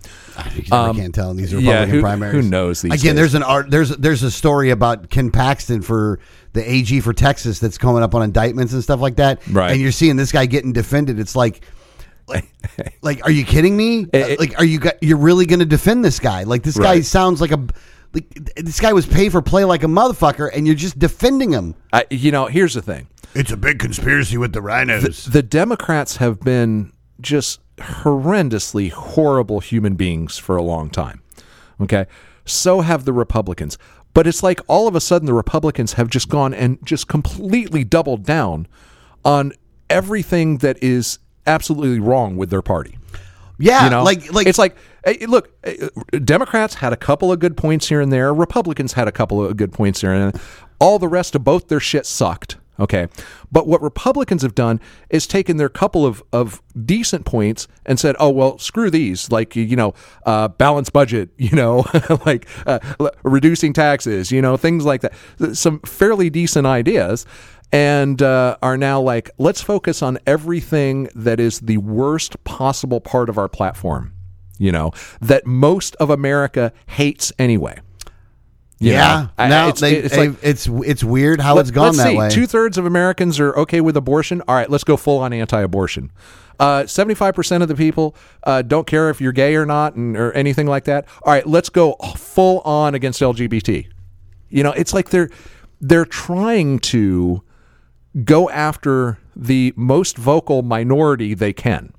You never can tell in these Um, yeah, Republican who- primaries. who knows these Again, days? there's an art. There's there's a story about Ken Paxton for the AG for Texas that's coming up on indictments and stuff like that. Right. And you're seeing this guy getting defended. It's like. Like, like, are you kidding me? it- like, are you? You're really going to defend this guy? Like, this guy sounds like a, like, this guy was paid for play like a motherfucker, and you're just defending him. I, you know. Here's the thing. It's a big conspiracy with the rhinos. the Democrats have been just horrendously horrible human beings for a long time. Okay. So have the Republicans. But it's like all of a sudden the Republicans have just gone and just completely doubled down on everything that is absolutely wrong with their party. Yeah, You know, like, like it's like, eh, look, eh, Democrats had a couple of good points here and there. Republicans had a couple of good points here and there. All the rest of both their shit sucked. Okay, but what Republicans have done is taken their couple of, of decent points and said, "Oh well, screw these." Like you know, uh, balanced budget. You know, like uh, reducing taxes. You know, things like that. Some fairly decent ideas and uh, are now like, let's focus on everything that is the worst possible part of our platform, you know, that most of America hates anyway. You yeah. know? I- now it's, they, it's like it's it's weird how it's gone that see, way. Two thirds of Americans are okay with abortion. All right, let's go full on anti-abortion. Uh, Seventy-five percent of the people uh, don't care if you're gay or not, and, or anything like that. All right, let's go full on against LGBT. You know, it's like they're they're trying to go after the most vocal minority they can.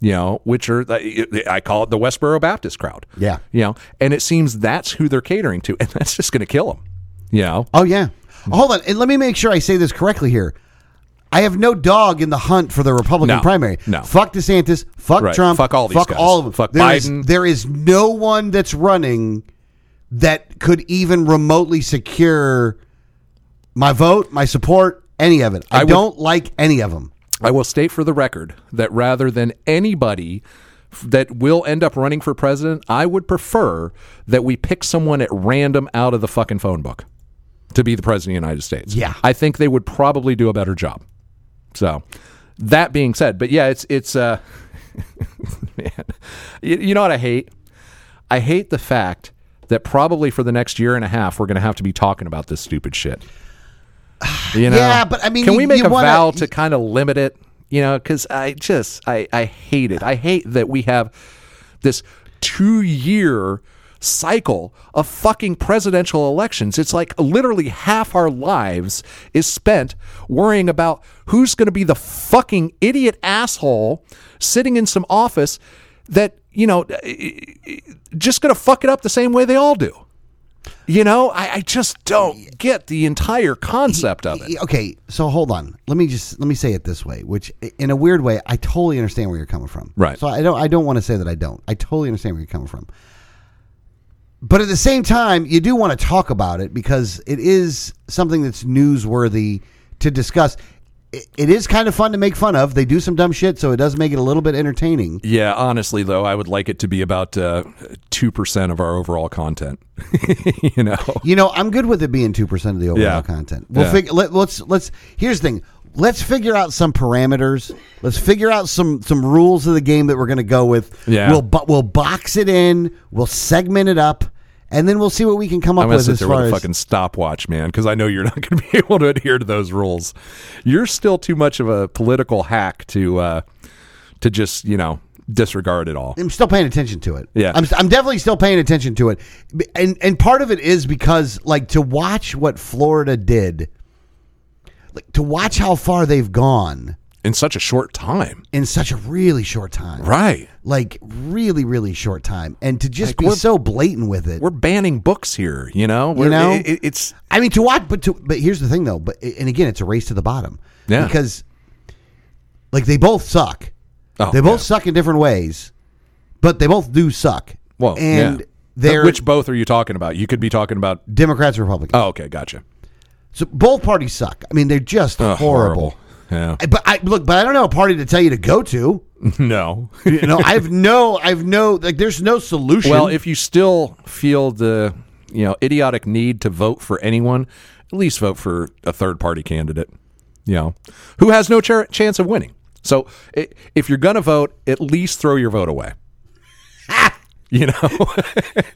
You know, which are I call it the Westboro Baptist crowd. Yeah. You know, and it seems that's who they're catering to, and that's just going to kill them. You know, Oh yeah. Hold on, and let me make sure I say this correctly here. I have no dog in the hunt for the Republican No. primary. No. Fuck DeSantis. Fuck Right. Trump. Fuck all these Fuck guys. all of them. Fuck There is- Biden. there is no one that's running that could even remotely secure my vote, my support, any of it. I, I would- don't like any of them. I will state for the record that rather than anybody that will end up running for president, I would prefer that we pick someone at random out of the fucking phone book to be the president of the United States. Yeah. I think they would probably do a better job. So, that being said, but yeah, it's it's uh man. You, you know what I hate? I hate the fact that probably for the next year and a half we're going to have to be talking about this stupid shit. You know? Yeah, but I mean, can you- we make a wanna- vow to kind of limit it? You know, because I just I I hate it. I hate that we have this two year cycle of fucking presidential elections. It's like literally half our lives is spent worrying about who's going to be the fucking idiot asshole sitting in some office that, you know, eh, eh, eh, just going to fuck it up the same way they all do. You know, I, I just don't get the entire concept of it. Okay, so hold on. Let me just let me say it this way, which in a weird way, I totally understand where you're coming from. Right. So I don't I don't want to say that I don't. I totally understand where you're coming from. But at the same time, you do want to talk about it because it is something that's newsworthy to discuss. It, it is kind of fun to make fun of. They do some dumb shit, so it does make it a little bit entertaining. Yeah, honestly, though, I would like it to be about uh, two percent of our overall content. you know, You know, I'm good with it being two percent of the overall Yeah. content. We'll Yeah. figure. Let, let's let's. Here's the thing. Let's figure out some parameters. Let's figure out some some rules of the game that we're going to go with. Yeah. We'll we'll box it in. We'll segment it up, and then we'll see what we can come up I'm gonna with sit as there far with a as. fucking stopwatch, man, because I know you're not going to be able to adhere to those rules. You're still too much of a political hack to uh, to just you know disregard it all. I'm still paying attention to it. Yeah. I'm, I'm definitely still paying attention to it, and and part of it is because like to watch what Florida did, like to watch how far they've gone in such a short time. in such a really short time. Right. like really really short time and to just Like, be we're- so blatant with it We're banning books here, you know? We're, know? it- it- it's i mean to watch but to but here's the thing though but and again it's a race to the bottom Yeah. because like they both suck Oh, they both yeah. suck in different ways but they both do suck well, and yeah. they're which both are you talking about? You could be talking about. democrats republicans Oh, okay, gotcha. so both parties suck i mean they're just Oh, horrible. Yeah. but i look but i don't know a party to tell you to go to no. you know i've no i've no like there's no solution Well, if you still feel the you know idiotic need to vote for anyone, at least vote for a third party candidate. You know, who has no ch- chance of winning. So i- if you're gonna vote, at least throw your vote away. you know,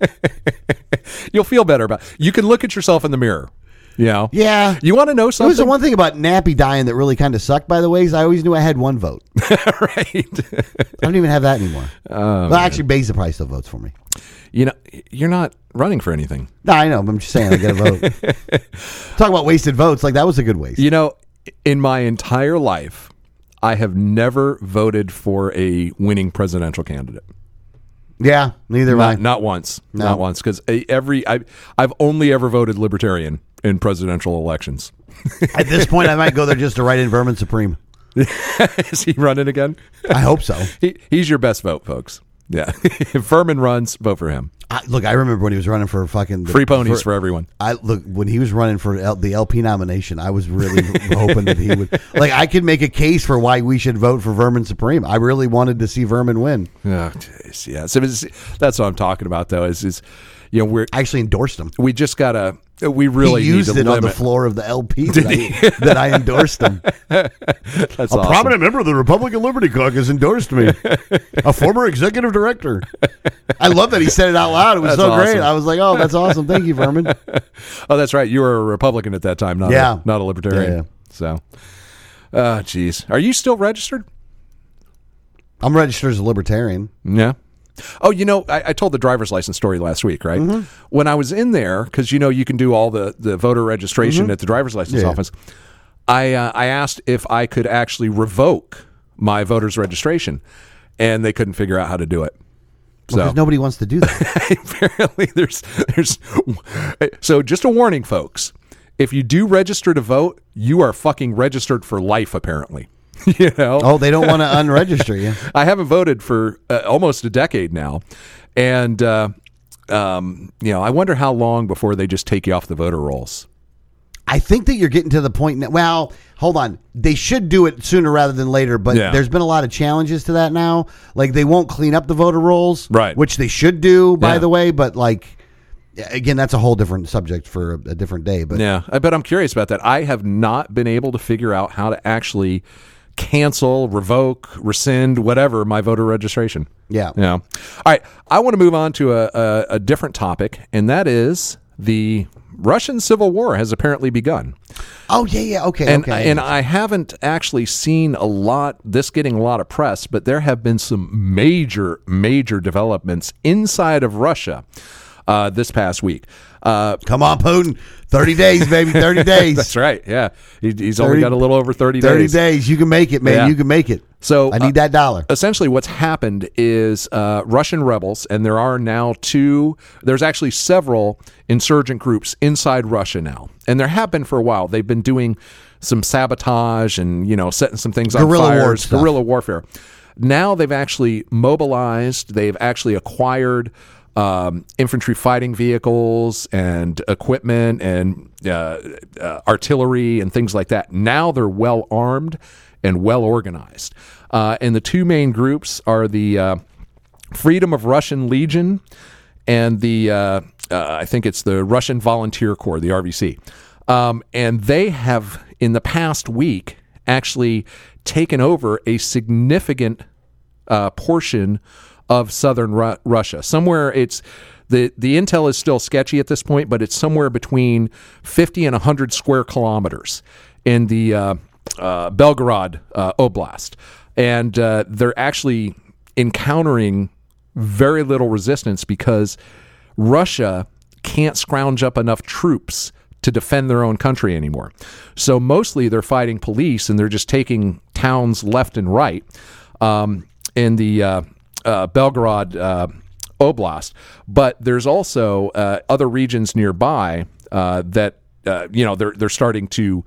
you'll feel better about. You can look at yourself in the mirror. You know, yeah You want to know something? It was the one thing about Nappy dying that really kind of sucked, by the way, is I always knew I had one vote. right? I don't even have that anymore. Oh, well, actually, Beza probably still votes for me. you know, you're not running for anything. No, I know, but I'm just saying I get a vote. Talk about wasted votes. Like, that was a good waste. You know, in my entire life, I have never voted for a winning presidential candidate. Yeah, neither have I. Not, not once. No. Not once. Because eh, every I, I've only ever voted libertarian in presidential elections. At this point, I might go there just to write in Vermin Supreme. Is he running again? I hope so. He, he's your best vote, folks. Yeah. if Vermin runs, vote for him. I, look, I remember when he was running for fucking Free ponies for everyone. I look when he was running for L, the LP nomination. I was really hoping that he would. Like, I could make a case for why we should vote for Vermin Supreme. I really wanted to see Vermin win. Oh, jeez, yeah. So that's what I'm talking about, though. Is is you know we're I actually endorsed him. we just gotta we really he used need it to on the floor of the LP that, I, that I endorsed him. A awesome. prominent member of the Republican Liberty Caucus endorsed me. a former executive director. I love that he said it out loud. It was That's so great. awesome. I was like, "Oh, that's awesome! Thank you, Vermin." Oh, that's right. You were a Republican at that time, not Yeah. a, not a libertarian. Yeah, yeah. So, uh, geez, are you still registered? I'm registered as a libertarian. Yeah. Oh, you know, I, I told the driver's license story last week, right? Mm-hmm. When I was in there, because you know you can do all the, the voter registration at the driver's license Mm-hmm. Yeah. office. I uh, I asked if I could actually revoke my voter's registration, and they couldn't figure out how to do it. So Because nobody wants to do that. apparently there's there's so just a warning folks if you do register to vote, you are fucking registered for life. Apparently, you know. Oh, they don't want to unregister you. I haven't voted for uh, almost a decade now, and uh, um, you know, I wonder how long before they just take you off the voter rolls. I think that you're getting to the point now. Well, hold on. They should do it sooner rather than later, but Yeah. there's been a lot of challenges to that now. Like they won't clean up the voter rolls, Right. Which they should do, by Yeah. the way. But like, again, that's a whole different subject for a, a different day. But Yeah, I bet I'm curious about that. I have not been able to figure out how to actually cancel, revoke, rescind, whatever my voter registration. yeah, Yeah. All right. I want to move on to a, a, a different topic, and that is the Russian Civil War has apparently begun. Oh yeah, yeah. Okay, And, okay. and I haven't actually seen a lot, this getting a lot of press, but there have been some major, major developments inside of Russia uh, this past week. Uh, Come on, Putin. Thirty days, baby. Thirty days. that's right. Yeah. He, he's only got a little over 30, days. Thirty days. days. You can make it, man. Yeah. You can make it. So I need that dollar. essentially what's happened is uh, Russian rebels, and there are now two, there's actually several insurgent groups inside Russia now. And there have been for a while. They've been doing some sabotage and, you know, setting some things Guerrilla on fire, guerrilla warfare. Now they've actually mobilized, they've actually acquired um, infantry fighting vehicles and equipment and uh, uh, artillery and things like that. Now they're well armed and well organized. Uh, and the two main groups are the uh, Freedom of Russian Legion and the, uh, uh, I think it's the Russian Volunteer Corps, the RVC. Um, and they have, in the past week, actually taken over a significant portion of southern Ru- Russia. Somewhere it's the the intel is still sketchy at this point, but it's somewhere between 50 and 100 square kilometers in the uh, uh, Belgorod uh, Oblast, and uh, they're actually encountering very little resistance because Russia can't scrounge up enough troops to defend their own country anymore. So mostly they're fighting police and they're just taking towns left and right um, in the uh, Belgorod uh, Oblast. But there's also uh, other regions nearby uh, that uh, you know they're they're starting to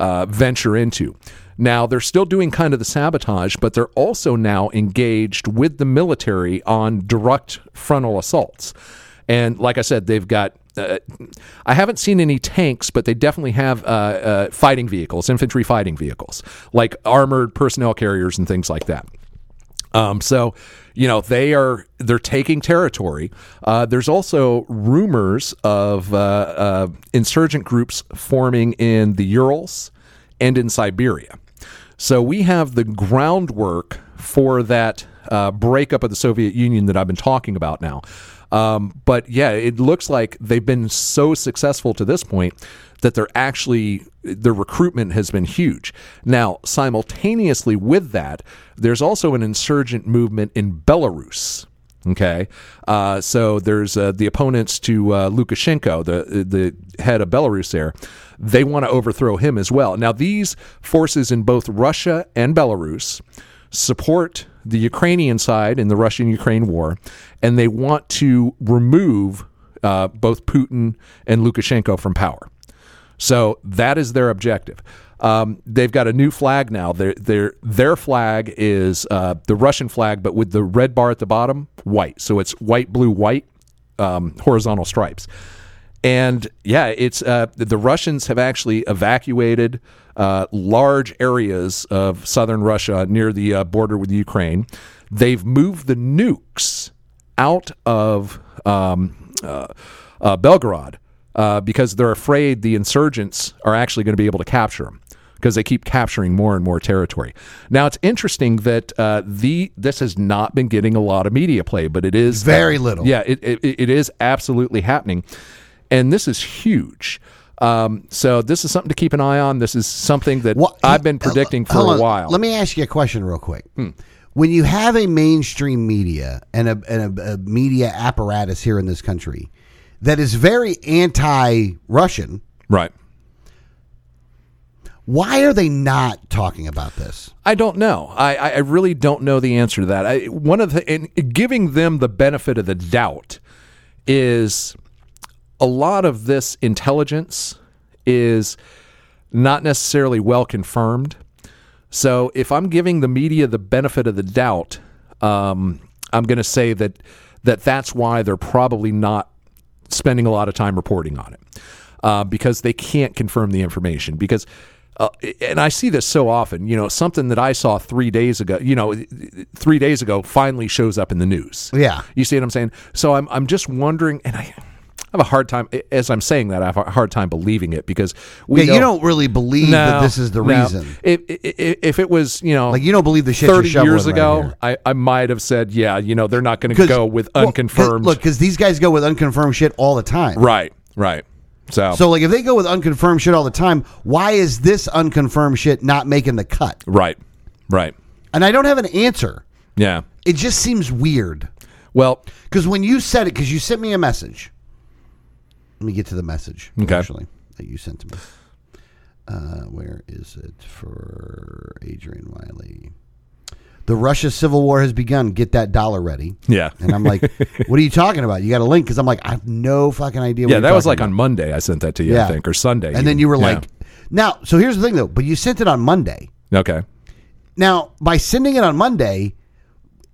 venture into. Now they're still doing kind of the sabotage, but they're also now engaged with the military on direct frontal assaults. And like I said, they've got. Uh, I haven't seen any tanks, but they definitely have uh, uh, fighting vehicles, infantry fighting vehicles, like armored personnel carriers and things like that. Um, so, you know, they are they're taking territory. Uh, there's also rumors of uh, uh, insurgent groups forming in the Urals and in Siberia. So we have the groundwork for that uh, breakup of the Soviet Union that I've been talking about now. Um, but yeah, it looks like they've been so successful to this point that they're actually their recruitment has been huge. Now, simultaneously with that, there's also an insurgent movement in Belarus. Okay, uh, so there's uh, the opponents to uh, Lukashenko, the the head of Belarus. There, they want to overthrow him as well. Now, these forces in both Russia and Belarus support the Ukrainian side in the Russian-Ukraine war, and they want to remove uh, both Putin and Lukashenko from power. So that is their objective. Um, they've got a new flag now. Their their their flag is uh, the Russian flag, but with the red bar at the bottom, white. So it's white, blue, white, um, horizontal stripes. And yeah, it's uh, the Russians have actually evacuated uh, large areas of southern Russia near the uh, border with Ukraine. They've moved the nukes out of um, uh, uh, Belgorod uh, because they're afraid the insurgents are actually going to be able to capture them because they keep capturing more and more territory. Now it's interesting that uh, the this has not been getting a lot of media play, but it is Very little. Yeah, it, it, it is absolutely happening, and this is huge. Um, so this is something to keep an eye on. This is something that What- I've been predicting for a while. Hmm. Let me ask you a question real quick. When you have a mainstream media and a, and a, a media apparatus here in this country that is very anti-Russian, right. why are they not talking about this? I don't know. I, I I really don't know the answer to that. I, one of the and giving them the benefit of the doubt is a lot of this intelligence is not necessarily well confirmed. So if I'm giving the media the benefit of the doubt, um, I'm going to say that that that's why they're probably not spending a lot of time reporting on it uh, because they can't confirm the information because. Uh, and I see this so often, you know, something that I saw three days ago, you know, three days ago finally shows up in the news. Yeah. You see what I'm saying? So I'm, I'm just wondering, and I have a hard time, as I'm saying that, I have a hard time believing it because we Yeah, know, you don't really believe that this is the no. reason. If, if, if it was, you know, Like you don't believe the shit you're 30 years ago, here. I, I might have said, yeah, you know, they're not going to go with well, 'cause- unconfirmed. look, because these guys go with unconfirmed shit all the time. right, right. So, So, like, if they go with unconfirmed shit all the time, why is this unconfirmed shit not making the cut? right, right. And I don't have an answer. Yeah. It just seems weird. Well, Because when you said it, because you sent me a message. Let me get to the message, Okay. actually, that you sent to me. Uh, where is it for Adrian Wyllie? The Russia Civil War has begun. Get that dollar ready. yeah. And I'm like, what are you talking about? You got a link? Because I'm like, I have no fucking idea. Yeah, that was like about. on Monday. I sent that to you, Yeah. I think, or Sunday. And then you were Yeah. like, now, so here's the thing though, but you sent it on Monday. okay. Now, by sending it on Monday,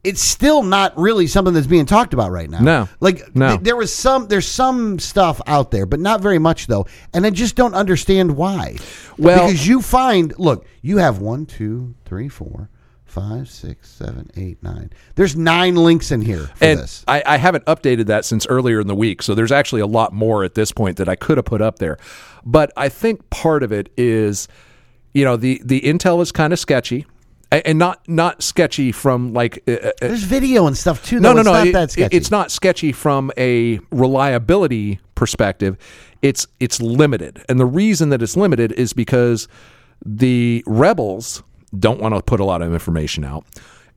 it's still not really something that's being talked about right now. No. Like No. th- there was some there's some stuff out there, but not very much though. And I just don't understand why. Well- because you find look, you have one, two, three, four, five, six, seven, eight, nine. There's nine links in here for and this. I, I haven't updated that since earlier in the week, so there's actually a lot more at this point that I could have put up there. But I think part of it is, you know, the the intel is kind of sketchy, and not not sketchy from like uh, uh, There's video and stuff too. no though. no it's no not it- that sketchy. it's not sketchy from a reliability perspective. It's it's limited, and the reason that it's limited is because the rebels don't want to put a lot of information out,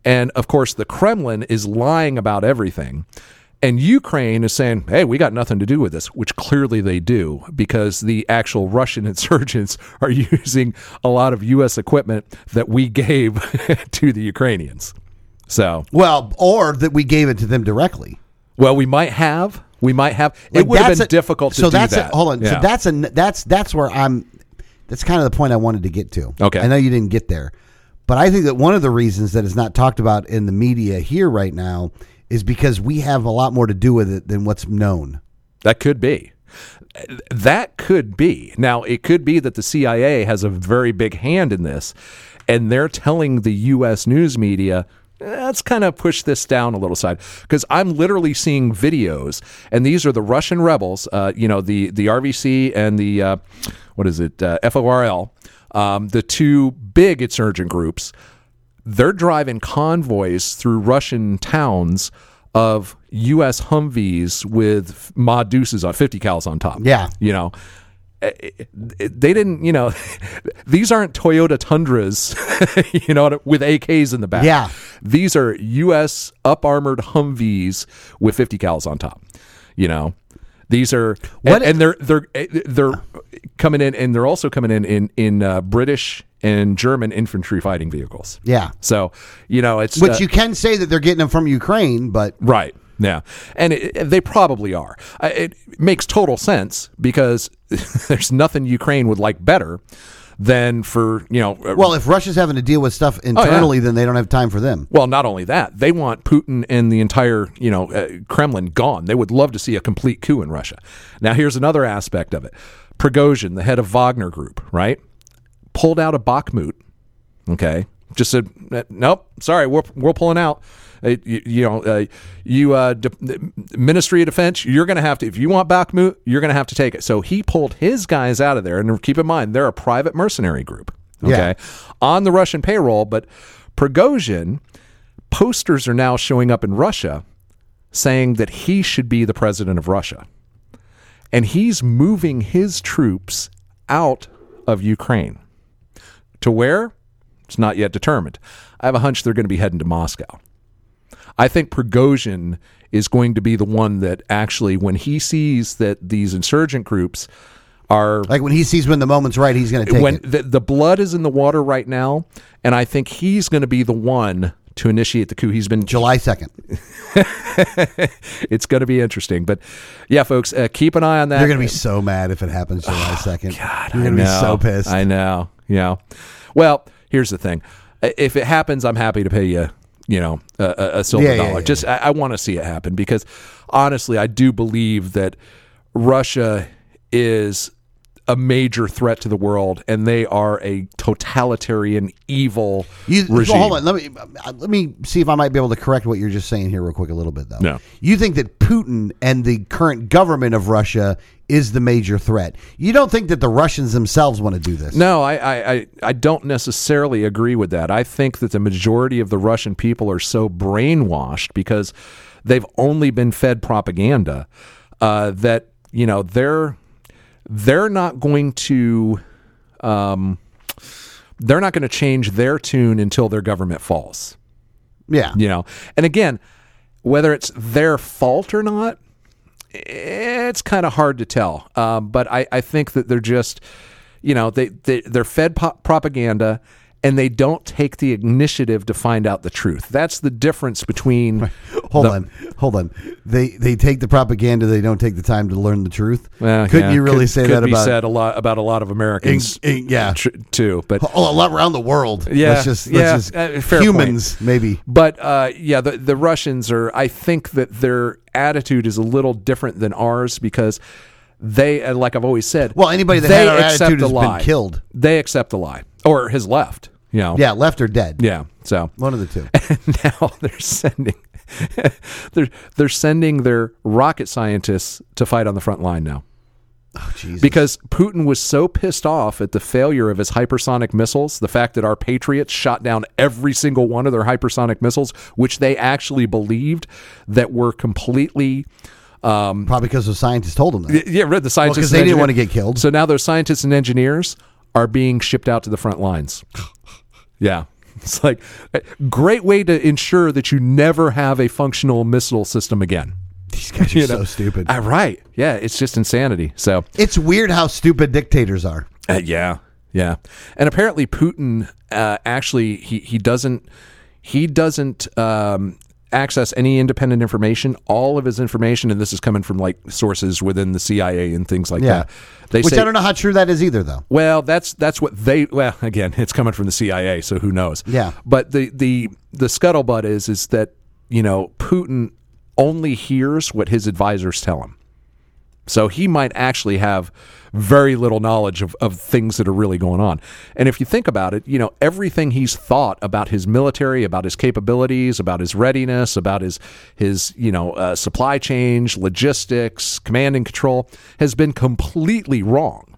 and of course the Kremlin is lying about everything. And Ukraine is saying, hey, we got nothing to do with this, which clearly they do because the actual Russian insurgents are using a lot of U.S. equipment that we gave to the Ukrainians. So, well, or that we gave it to them directly. well, we might have. We might have. Like, it would have been a- difficult to so do that's that. A, hold on. So that's a that's that's where I'm. That's kind of the point I wanted to get to. Okay. I know you didn't get there, but I think that one of the reasons that is not talked about in the media here right now is because we have a lot more to do with it than what's known. that could be. That could be. Now, it could be that the CIA has a very big hand in this, and they're telling the U.S. news media. "Eh, Let's kind of push this down a little side because I'm literally seeing videos, and these are the Russian rebels, uh, you know, the the RVC and the uh, what is it, uh, FORL, um, the two big insurgent groups. They're driving convoys through Russian towns of U.S. Humvees with Ma Deuces on 50 cals on top. Yeah. You know, Eh, eh, they didn't, you know, these aren't Toyota Tundras, you know, with AKs in the back. Yeah. These are U.S. up armored Humvees with 50 cals on top, you know. These are What- and, and they're they're eh, they're coming in and they're also coming in in in uh, British and German infantry fighting vehicles. Yeah. So you know it's Which uh, you can say that they're getting them from Ukraine, but right. Yeah, and it, they probably are. It makes total sense because there's nothing Ukraine would like better than for you know. uh, well, if Russia's having to deal with stuff internally, then they don't have time for them. Well, not only that, they want Putin and the entire, you know, uh, Kremlin gone. They would love to see a complete coup in Russia. Now, here's another aspect of it. Prigozhin, the head of Wagner Group, right, pulled out of Bakhmut. Okay, just said, "Uh, nope, sorry, we're we're pulling out. Uh, you, you know, uh, you uh, de- Ministry of Defense, you're going to have to if you want Bakhmut, you're going to have to take it. So he pulled his guys out of there, and keep in mind they're a private mercenary group. Okay, on the Russian payroll, but Prigozhin posters are now showing up in Russia saying that he should be the president of Russia. And he's moving his troops out of Ukraine. To where? It's not yet determined. I have a hunch they're going to be heading to Moscow. I think Prigozhin is going to be the one that actually, when he sees that these insurgent groups are Like when he sees when the moment's right, he's going to take when it. the, the blood is in the water right now, and I think he's going to be the one to initiate the coup. He's been July 2nd. it's going to be interesting. But yeah, folks, uh, keep an eye on that. You're going to be so mad if it happens July 2nd. God, You're going to be so pissed. I know. Yeah. Well, here's the thing. If it happens, I'm happy to pay you. You know, a, a- silver Yeah, yeah, dollar. yeah, Just I, I want to see it happen because honestly, I do believe that Russia is a major threat to the world, and they are a totalitarian, evil You, regime. hold on. Let me uh, let me see if I might be able to correct what you're just saying here, real quick, a little bit though. No. You think that Putin and the current government of Russia is the major threat. You don't think that the Russians themselves want to do this. No, I, I, I, I don't necessarily agree with that. I think that the majority of the Russian people are so brainwashed because they've only been fed propaganda uh, that you know they're they're not going to um, they're not going to change their tune until their government falls. Yeah. You know, and again, whether it's their fault or not, it's kind of hard to tell. Um, but I, I think that they're just, you know, they, they they're fed po- propaganda and they don't take the initiative to find out the truth. That's the difference between. Hold the- on, hold on. They they take the propaganda. They don't take the time to learn the truth. Well, Couldn't yeah, you really could- say could that be about said a lot about a lot of Americans? In- in- yeah. tr- too. But oh, a lot around the world? Yeah, let's just yeah, let's just uh, humans maybe. But uh, yeah, the the Russians are. I think that their attitude is a little different than ours because they, uh, like I've always said, Well, anybody that they had our accept attitude the has been lie. killed. They accept the lie or has left. You know. Yeah, left or dead. Yeah. So One of the two. And now they're sending they're they're sending their rocket scientists to fight on the front line now. Oh, Jesus. Because Putin was so pissed off at the failure of his hypersonic missiles, the fact that our patriots shot down every single one of their hypersonic missiles, which they actually believed that were completely um, Probably because the scientists told them that. yeah, read the scientists 'cause and they didn't want to get killed. So now those scientists and engineers are being shipped out to the front lines. yeah. It's like a great way to ensure that you never have a functional missile system again. These guys are You so stupid. Uh, right. Yeah, it's just insanity. So, It's weird how stupid dictators are. uh, yeah, yeah, and apparently Putin uh, actually he he doesn't he doesn't um, access any independent information. All of his information, and this is coming from like sources within the CIA and things like Yeah. that. They Which say, I don't know how true that is either, though. Well, that's that's what they. Well, again, it's coming from the CIA, so who knows? Yeah. But the the the scuttlebutt is is that you know Putin only hears what his advisors tell him. So he might actually have very little knowledge of, of things that are really going on. And if you think about it, you know, everything he's thought about his military, about his capabilities, about his readiness, about his his, you know, uh, supply chain, logistics, command and control has been completely wrong.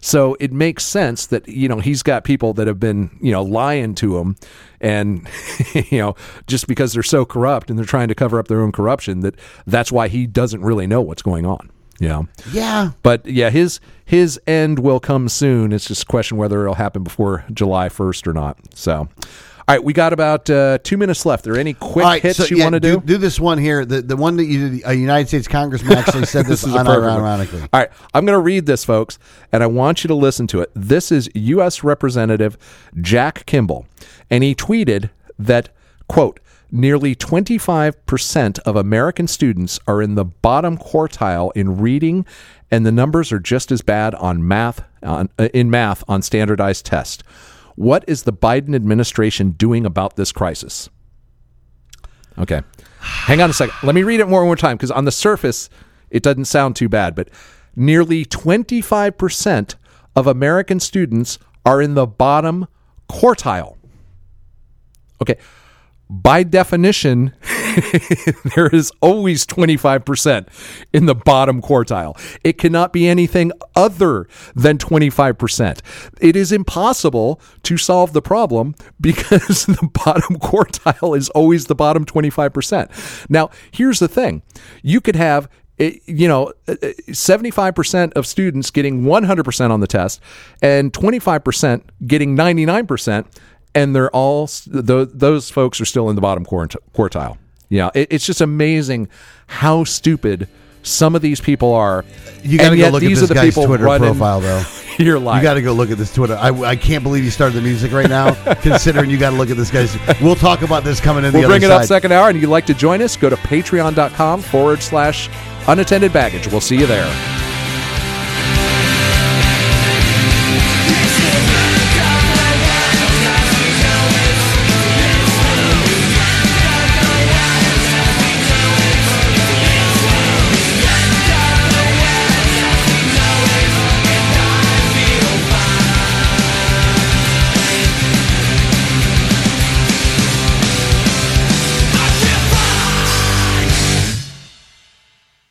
So it makes sense that you know he's got people that have been you know lying to him, and you know just because they're so corrupt and they're trying to cover up their own corruption that that's why he doesn't really know what's going on. Know, Yeah. but yeah, his his end will come soon. It's just a question whether it'll happen before July first or not. So, all right, we got about uh, two minutes left. Are there any quick right, hits so, you yeah, want to do? Do this one here. The the one that you did, a United States congressman actually said this, is a perfect one. unironically. All right, I'm going to read this, folks, and I want you to listen to it. This is U.S. Representative Jack Kimble, and he tweeted that, quote, nearly 25% of American students are in the bottom quartile in reading, and the numbers are just as bad on math on, uh, in math on standardized tests. What is the Biden administration doing about this crisis? Okay. Hang on a second. Let me read it more one more time because on the surface, it doesn't sound too bad, but nearly 25% of American students are in the bottom quartile. Okay. By definition, there is always 25% in the bottom quartile. It cannot be anything other than 25%. It is impossible to solve the problem because the bottom quartile is always the bottom 25%. Now, here's the thing you could have eh, you know, eh, eh, 75% of students getting 100% on the test and 25% getting 99%, and they're all, those folks are still in the bottom quartile. Yeah, it, it's just amazing how stupid some of these people are. You got to go look at these this guy's Twitter profile, though. You're lying. You got to go look at this Twitter. I, I can't believe you started the music right now, considering you got to look at this guy's. We'll talk about this coming in we'll the bring it other up side. second hour, and you'd like to join us? Go to patreon.com forward slash unattended baggage. We'll see you there.